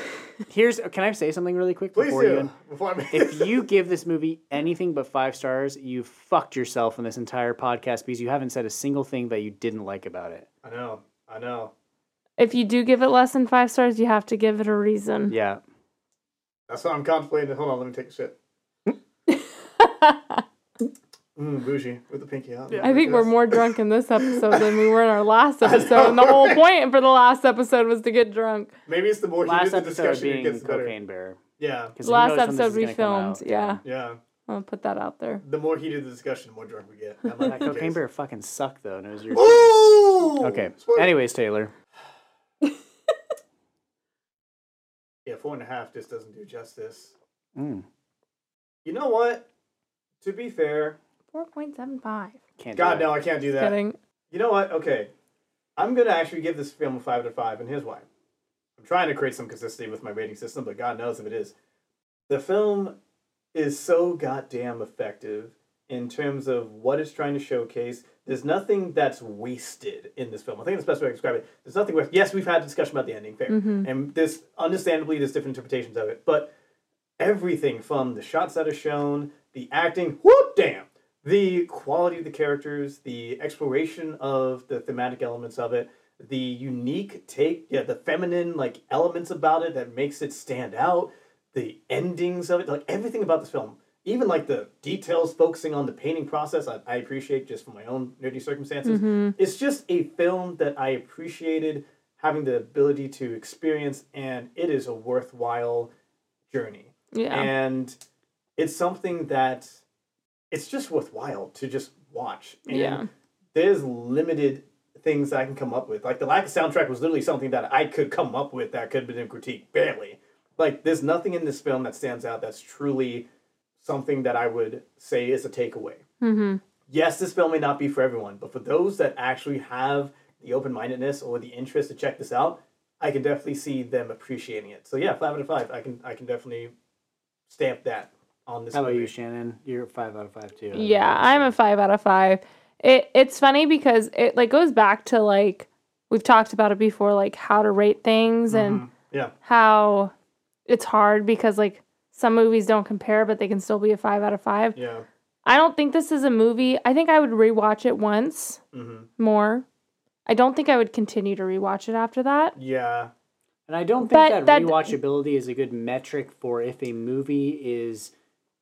Here's can I say something really quick Please before you do. end? Before I make If you give this movie anything but five stars, you fucked yourself in this entire podcast because you haven't said a single thing that you didn't like about it. I know. I know. If you do give it less than five stars, you have to give it a reason. Yeah. That's what I'm contemplating. Hold on, let me take a shit. Mm, bougie with the pinky out. I think we're more drunk in this episode than we were in our last episode. And the whole point for the last episode was to get drunk. Maybe it's the more Last heated the episode discussion it being gets better. Cocaine Bear. Yeah, 'Cause who Last knows when this episode we filmed. Yeah. yeah. I'll put that out there. The more heated the discussion, the more drunk we get. That might That Cocaine case. Bear fucking sucked though. And it was your Ooh! okay. Spoiler. Anyways, Taylor. Yeah, four and a half just doesn't do justice. Mm, You know what? To be fair, 4.75. can't. God do no. I can't do that. kidding. You know what? Okay, I'm gonna actually give this film a five out of five, and here's why. I'm trying to create some consistency with my rating system, but God knows if it is. The film is so goddamn effective in terms of what it's trying to showcase. There's nothing that's wasted in this film. I think that's the best way to describe it. There's nothing. Wa- yes, we've had a discussion about the ending, fair, mm-hmm. and this understandably there's different interpretations of it, but everything from the shots that are shown, the acting, whoop, damn, the quality of the characters, the exploration of the thematic elements of it, the unique take, yeah, the feminine like elements about it that makes it stand out, the endings of it, like everything about this film, even like the details focusing on the painting process, I, I appreciate just from my own nerdy circumstances. Mm-hmm. It's just a film that I appreciated having the ability to experience, and it is a worthwhile journey Yeah. and it's something that it's just worthwhile to just watch. And Yeah. there's limited things that I can come up with. Like the lack of soundtrack was literally something that I could come up with that could have been a critique, barely. Like there's nothing in this film that stands out that's truly something that I would say is a takeaway. mm-hmm. Yes, this film may not be for everyone, but for those that actually have the open mindedness or the interest to check this out, I can definitely see them appreciating it. So yeah, five out of five. I can I can definitely stamp that on this. How about movie. you, Shannon? You're five out of five too. Yeah, I'm a five out of five. It it's funny because it like goes back to like we've talked about it before, like how to rate things and Mhm. Yeah, how it's hard because like some movies don't compare, but they can still be a five out of five. yeah. I don't think this is a movie. I think I would rewatch it once hmm more. I don't think I would continue to rewatch it after that. Yeah. And I don't think But that, that- rewatchability is a good metric for if a movie is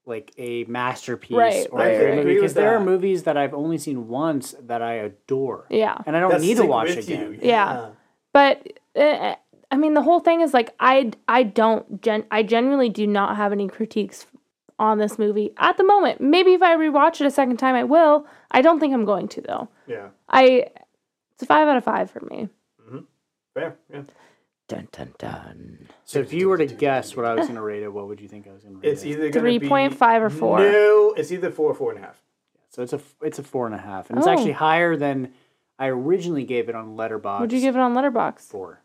like a masterpiece Right, or right, a great right. movie. Because with there are movies that I've only seen once that I adore, Yeah. and I don't That need to watch again. you. Yeah. But uh, I mean, the whole thing is like I I don't gen I genuinely do not have any critiques on this movie at the moment. Maybe if I rewatch it a second time, I will. I don't think I'm going to though. Yeah. I it's a five out of five for me. Fair. Yeah. Dun dun dun. So if you were to guess what I was going to rate it, what would you think I was going to rate it? It's it? either gonna be 3.5 or 4. No, it's either four or four and a half. So it's a it's a four and a half, and it's Oh. actually higher than I originally gave it on Letterboxd. Would you give it on Letterboxd? four?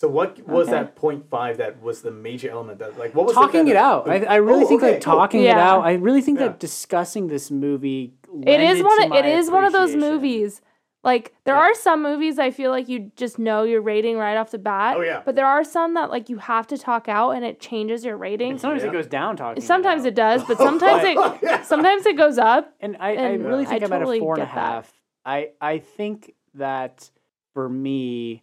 So what was Okay. that point five that was the major element that like what was Talking that it out. I, I really Oh, think okay, like cool. talking it Yeah. out. I really think Yeah. that discussing this movie. It is one of it is one of those movies. Like there Yeah. are some movies I feel like you just know your rating right off the bat. Oh, yeah. But there are some that like you have to talk out and it changes your rating. Sometimes Yeah. it goes down talking. Sometimes it, it does, but oh, sometimes Yeah. it sometimes it goes up. And I, I really I think I'm totally at a four and a get that. I I think that for me,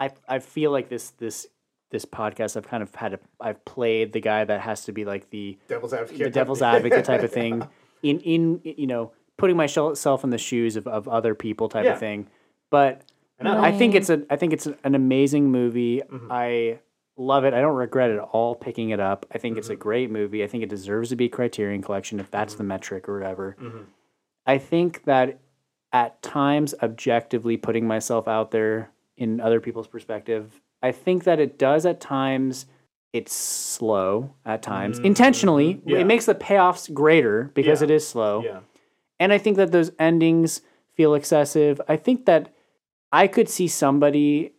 I I feel like this this this podcast I've kind of had a, I've played the guy that has to be like the Devil's advocate. the devil's advocate type of thing in in you know putting myself in the shoes of, of other people type Yeah. of thing but And I- I think it's a I think it's an amazing movie Mm-hmm. I love it I don't regret at all picking it up I think it's Mm-hmm. a great movie I think it deserves to be Criterion Collection if that's the Mm-hmm. metric or whatever I think that at times objectively putting myself out there in other people's perspective I think that it does at times it's slow at times intentionally. yeah. It makes the payoffs greater because Yeah. it is slow. Yeah. And I think that those endings feel excessive. I think that I could see somebody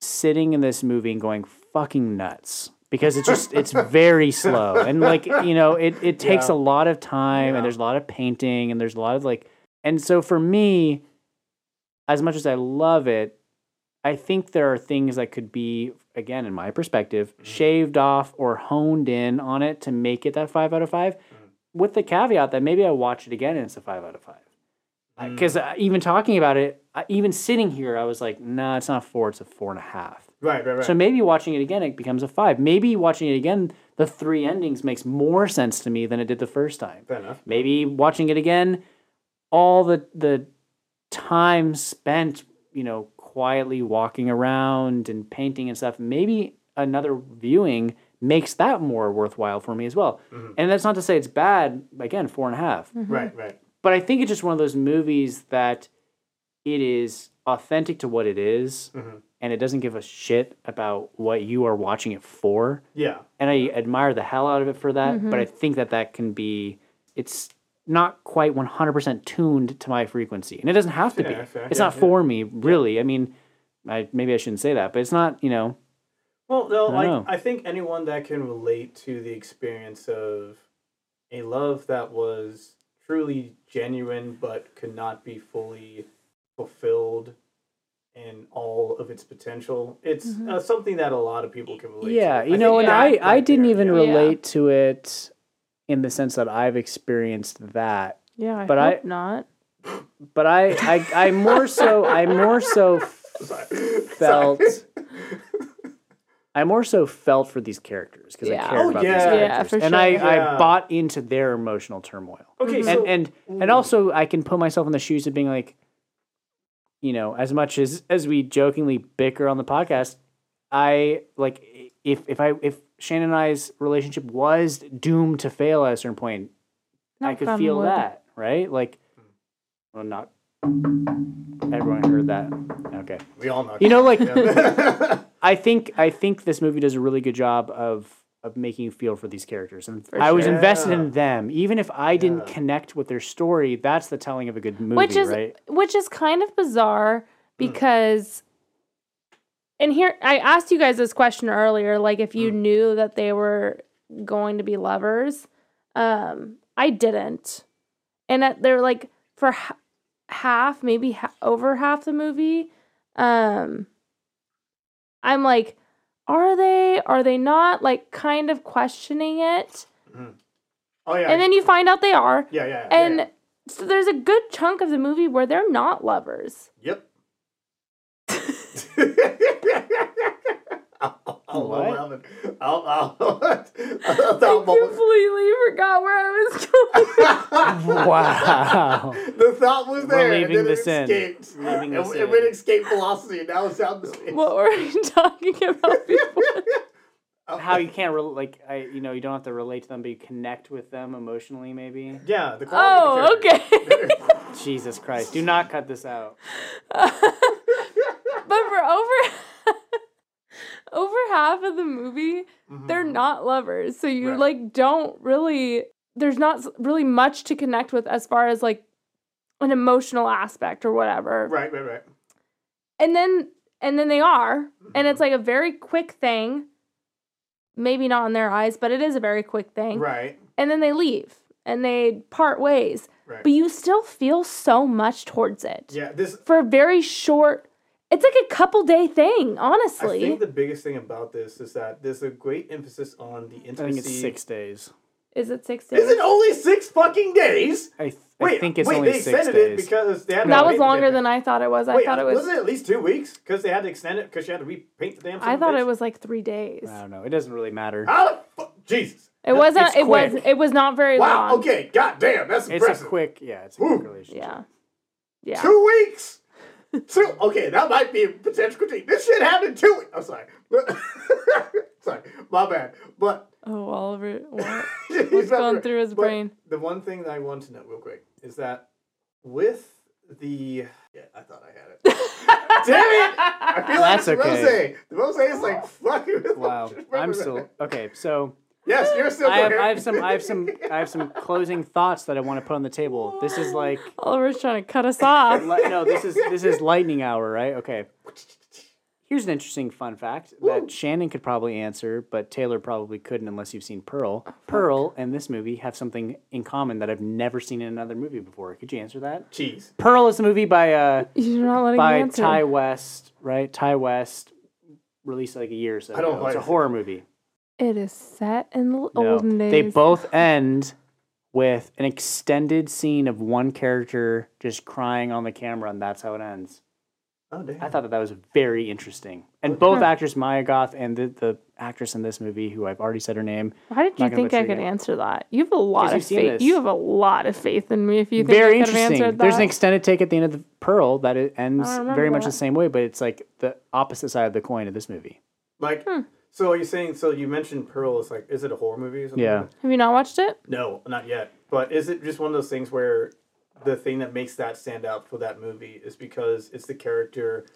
sitting in this movie and going fucking nuts because it's just it's very slow and like you know it it takes Yeah. a lot of time Yeah. and there's a lot of painting and there's a lot of like and so for me as much as I love it I think there are things that could be again in my perspective Mm-hmm. shaved off or honed in on it to make it that 5 out of 5 Mm-hmm. With the caveat that maybe I watch it again and it's a 5 out of 5 Mm. because uh, even talking about it, I, even sitting here, I was like, nah, it's not a four, it's a four and a half. Right, right, right. So maybe watching it again, it becomes a five. Maybe watching it again, the three endings makes more sense to me than it did the first time. Fair enough. Maybe watching it again, all the the time spent, you know, quietly walking around and painting and stuff, maybe another viewing makes that more worthwhile for me as well. Mm-hmm. And that's not to say it's bad. Again, four and a half Right, right. but I think it's just one of those movies that it is authentic to what it is, Mhm. and it doesn't give a shit about what you are watching it for. Yeah. And I admire the hell out of it for that. But I think that that can be, it's not quite 100% tuned to my frequency, and it doesn't have to Yeah, be. fair. It's Yeah, not yeah. for me, really. I mean, I maybe I shouldn't say that, but it's not. You know, Well, no, I like. I think anyone that can relate to the experience of a love that was truly genuine but could not be fully fulfilled in all of its potential, it's uh, something that a lot of people can relate to. yeah, to. you I know, and I I didn't there, even yeah. Yeah. relate to it in the sense that I've experienced that. Yeah, I But I- hope not. but I, I, I more so, I more so Sorry. felt, Sorry. I more so felt for these characters because Yeah. I cared Oh, about yeah. these Yeah, characters, for and I, sure. I bought into their emotional turmoil, Okay, Mhm. so and and and also I can put myself in the shoes of being like, you know, as much as as we jokingly bicker on the podcast, I like if if I if Shannon and I's relationship was doomed to fail at a certain point, I could feel wood. that, right? Like, well, not everyone heard that. Okay, we all know. you know, like Yeah. I think I think this movie does a really good job of of making you feel for these characters, and For I was sure. invested Yeah. in them, even if I didn't Yeah. connect with their story. That's the telling of a good movie, which is right? which is kind of bizarre Hmm. because and here I asked you guys this question earlier like if you Mm. knew that they were going to be lovers um I didn't and at, they're like for h- half maybe ha- over half the movie um I'm like are they are they not like kind of questioning it mm-hmm. oh yeah. and then you find out they are yeah, yeah, yeah, and yeah. so there's a good chunk of the movie where they're not lovers. Yep. I'll, I'll, What? I'll, I'll, I'll, I'll, I completely forgot where I was going. wow. The thought was We're there. leaving and then this it in. escaped. Leaving it, this it in. went escape velocity, and now it's out in the space. what were we talking about before? Oh. How you can't rel like I you know you don't have to relate to them, but you connect with them emotionally, maybe. Yeah, the quality Oh, of the okay. Jesus Christ! Do not cut this out. but for over over half of the movie, mm-hmm. they're not lovers. So you Right. like don't really there's not really much to connect with as far as like an emotional aspect or whatever. Right, right, right. and then and then they are and it's mm-hmm. like a very quick thing maybe not in their eyes but it is a very quick thing Right, and then they leave and they part ways right. but you still feel so much towards it yeah, this. for a very short it's like a couple day thing honestly. I think the biggest thing about this is that there's a great emphasis on the I intimacy. think it's six days. is it six days Is it only six fucking days? I, th- Wait, I think it's wait, only they six extended it because they had to that was longer than i thought it was i Wait, thought it was was it at least two weeks? Because they had to extend it because you had to repaint the damn. Thing. I son of a thought bitch? it was like three days I don't know. It doesn't really matter. How the fu- Jesus. it wasn't it's it was it was not very Wow. long Okay. God damn. That's impressive. It's a quick, yeah, it's a quick Whew. relationship. yeah yeah Two weeks. Two. Okay, that might be a potential critique. This shit happened in two weeks. I'm sorry. sorry, my bad. But oh oliver what He's what's not going through his But brain The one thing that I want to know real quick is that with the yeah, I thought I had it. Damn it! I feel That's like it's okay. Rose. The Rose is like fucking. Wow, I'm still okay. So Yes, you're still. I have, there. I have some I have some I have some closing thoughts that I want to put on the table. This is like Oliver's trying to cut us off. li- no, this is this is lightning hour, right? Okay. Here's an interesting fun fact that Shannon could probably answer, but Taylor probably couldn't unless you've seen Pearl. Pearl and this movie have something in common that I've never seen in another movie before. Could you answer that? cheese. Pearl is a movie by uh You're not letting me by answer. Ti West, right? Ti West released like a year or so I don't ago. It's a like- horror movie. It is set in the No. olden days. They both end with an extended scene of one character just crying on the camera, and that's how it ends. Oh damn. I thought that that was very interesting. And both actors, Mia Goth and the, the actress in this movie, who I've already said her name, Why did you think I could again. answer that? You have a lot of faith. this. You have a lot of faith in me. If you think very I could have interesting. answered There's an extended take at the end of the Pearl that it ends very much that. the same way, but it's like the opposite side of the coin of this movie. Like, Hmm. So are you saying? So you mentioned Pearl is like, is it a horror movie? Or something Yeah. like have you not watched it? No, not yet. But is it just one of those things where the thing that makes that stand out for that movie is because it's the character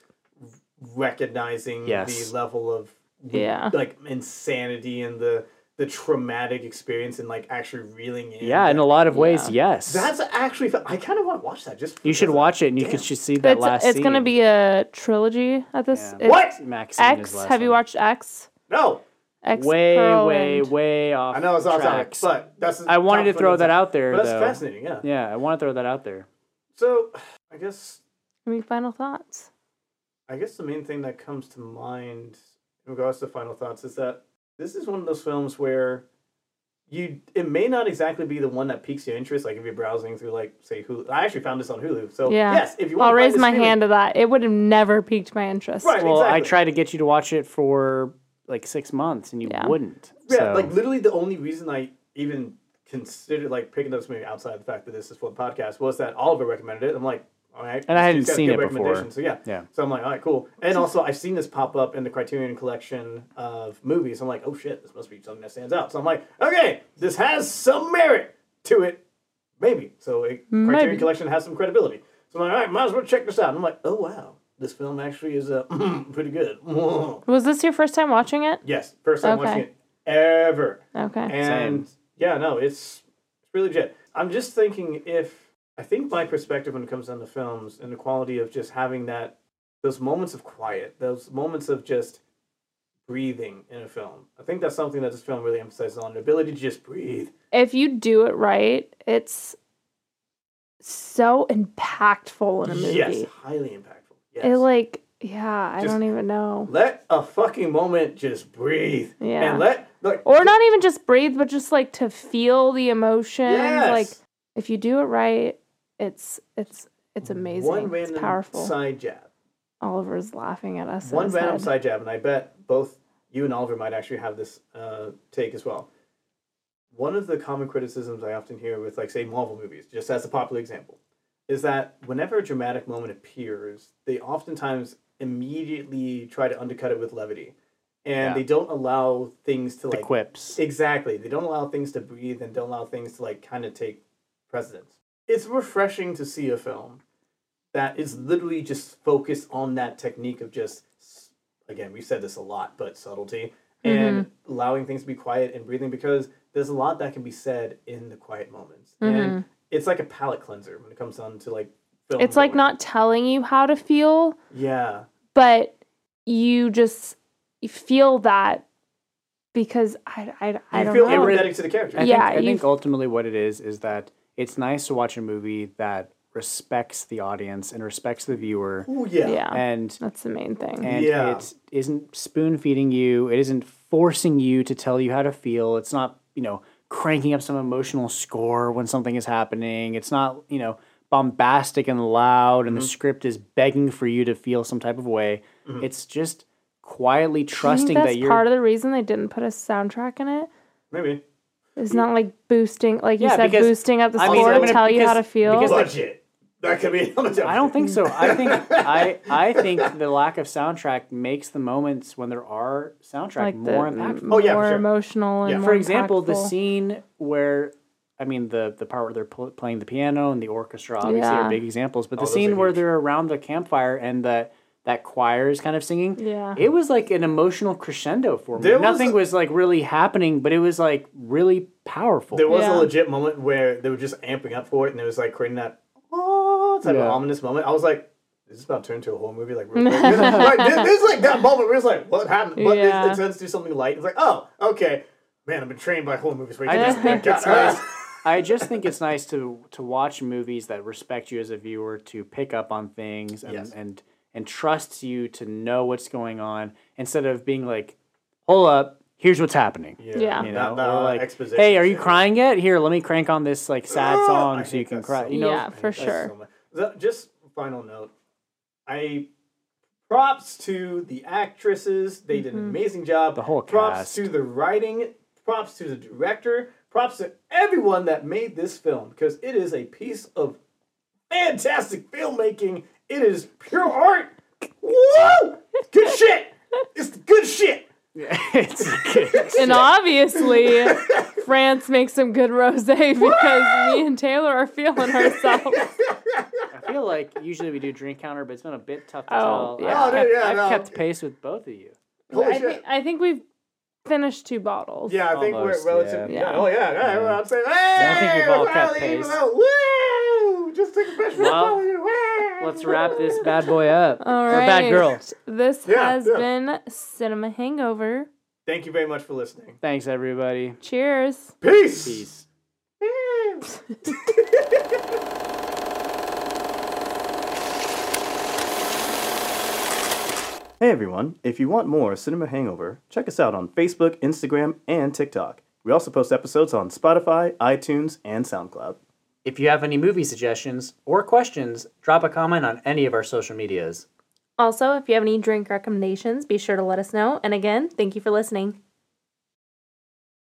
recognizing Yes. the level of Yeah. like insanity and the the traumatic experience and like actually reeling in. Yeah, in a lot of ways, yes. That's actually. I kind of want to watch that. Just you should watch it, and you Damn. can just see that It's last. it's gonna be a trilogy at this. Yeah. it's What? Max? X. the last Have you watched X? No, X. way, way, and- way off. I know it's off topic, tracks. but that's. I wanted to throw that out there, But that's though. fascinating. Yeah. Yeah, I want to throw that out there. So I guess Any final thoughts? I guess the main thing that comes to mind in regards to final thoughts is that this is one of those films where you it may not exactly be the one that piques your interest. Like if you're browsing through like say Hulu, I actually found this on Hulu. So Yeah. yes, if you I'll want raise my hand to that. It would have never piqued my interest. Right. Well, I exactly. tried to get you to watch it for like six months, and you Yeah. wouldn't. Yeah, so. like literally the only reason I even considered like picking up this movie outside of the fact that this is for the podcast was that Oliver recommended it. I'm like, all right, And I hadn't dude's seen it before. recommendation, So yeah, Yeah. So I'm like, all right, cool. And also, I've seen this pop up in the Criterion collection of movies. I'm like, oh shit, this must be something that stands out. So I'm like, okay, this has some merit to it, maybe. So a hmm, Criterion Maybe. collection has some credibility. So I'm like, all right, might as well check this out. And I'm like, oh wow, this film actually is uh, pretty good. Was this your first time watching it? yes, first time Okay. watching it ever. Okay. And yeah, no, it's it's really legit. I'm just thinking if I think my perspective when it comes down to films and the quality of just having that those moments of quiet, those moments of just breathing in a film. I think that's something that this film really emphasizes on the ability to just breathe. if you do it right, it's so impactful in a movie. Yes, highly impactful. Yes. It like, yeah, I Just- don't even know. let a fucking moment just breathe. Yeah. And let like Or not even just breathe, but just like to feel the emotion. yes. Like if you do it right, it's it's it's amazing. One it's random powerful. side jab. Oliver's laughing at us. one random head. side jab, and I bet both you and Oliver might actually have this uh, take as well. One of the common criticisms I often hear with, like, say, Marvel movies, just as a popular example, is that whenever a dramatic moment appears, they oftentimes immediately try to undercut it with levity, and Yeah. they don't allow things to the like quips. Exactly. They don't allow things to breathe and don't allow things to like kind of take precedence. It's refreshing to see a film that is literally just focused on that technique of just again, we've said this a lot, but subtlety and mm-hmm. allowing things to be quiet and breathing because there's a lot that can be said in the quiet moments. And mm-hmm. It's like a palate cleanser when it comes down to like film It's like going. not telling you how to feel, Yeah. but you just you feel that because I I, I You don't feel know. empathetic to the character. I Yeah, think, I think ultimately what it is is that it's nice to watch a movie that respects the audience and respects the viewer, Ooh, yeah. yeah, and that's the main thing. and Yeah. it isn't spoon feeding you. It isn't forcing you to tell you how to feel. It's not you know cranking up some emotional score when something is happening. It's not you know bombastic and loud, and the mm-hmm. script is begging for you to feel some type of way. Mm-hmm. It's just quietly trusting that's that you're. part of the reason they didn't put a soundtrack in it. Maybe. It's not like boosting, like you Yeah, said, because- boosting up the score I'm to gonna- tell you how to feel. because- Budget. That could be I don't think so. I think I I think the lack of soundtrack makes the moments when there are soundtrack like more the impactful. Oh, yeah, for more sure. emotional and Yeah. more For example, the scene where I mean, the the part where they're pl- playing the piano and the orchestra obviously Yeah. are big examples. But Oh, the scene where they're around the campfire and the that choir is kind of singing, Yeah. it was like an emotional crescendo for me. There was Nothing a- was like really happening, but it was like really powerful. There was Yeah. a legit moment where they were just amping up for it, and it was like creating that oh like of Yeah. ominous moment. I was like, "Is this about to turn into a horror movie?" Like, real quick. right, there- there's like that moment where it's like, "What happened?" But Yeah. it, it turns to something light. It's like, "Oh, okay." Man, I've been trained by horror movies. Where you I just just think it's nice. I just think it's nice to to watch movies that respect you as a viewer, to pick up on things and Yes. and and trusts you to know what's going on instead of being like, "Hold up, here's what's happening." Yeah. You know, that, or uh, like, exposition "Hey, are you shit. crying yet? Here, let me crank on this like sad Ah, song I so you can cry." so You know, Yeah, for sure. so much- So, just final note. I props to the actresses. They did an mm-hmm. amazing job. The whole props cast. to the writing. Props to the director. Props to everyone that made this film because it is a piece of fantastic filmmaking. It is pure art. Woo! Good shit. It's the good shit. it's good. And obviously, France makes some good rosé because me and Taylor are feeling ourselves. I feel like usually we do drink counter, but it's been a bit tough to Oh, tell. yeah. I've, Oh, dude, kept, yeah, I've no. kept pace with both of you. Holy I, shit. think, I think we've finished two bottles. Yeah, I think Almost, we're relative. yeah. Yeah. Yeah. Oh yeah. yeah. Yeah. I'm saying, hey, I think we've all we're kept finally even pace. out. Woo! Just take a fresh Well, Woo! Let's wrap this bad boy up. All Or right. bad girl. This Yeah, has yeah. been Cinema Hangover. Thank you very much for listening. Thanks, everybody. Cheers. Peace. Peace. Hey everyone, if you want more Cinema Hangover, check us out on Facebook, Instagram, and TikTok. We also post episodes on Spotify, iTunes, and SoundCloud. If you have any movie suggestions or questions, drop a comment on any of our social medias. Also, if you have any drink recommendations, be sure to let us know. And again, thank you for listening.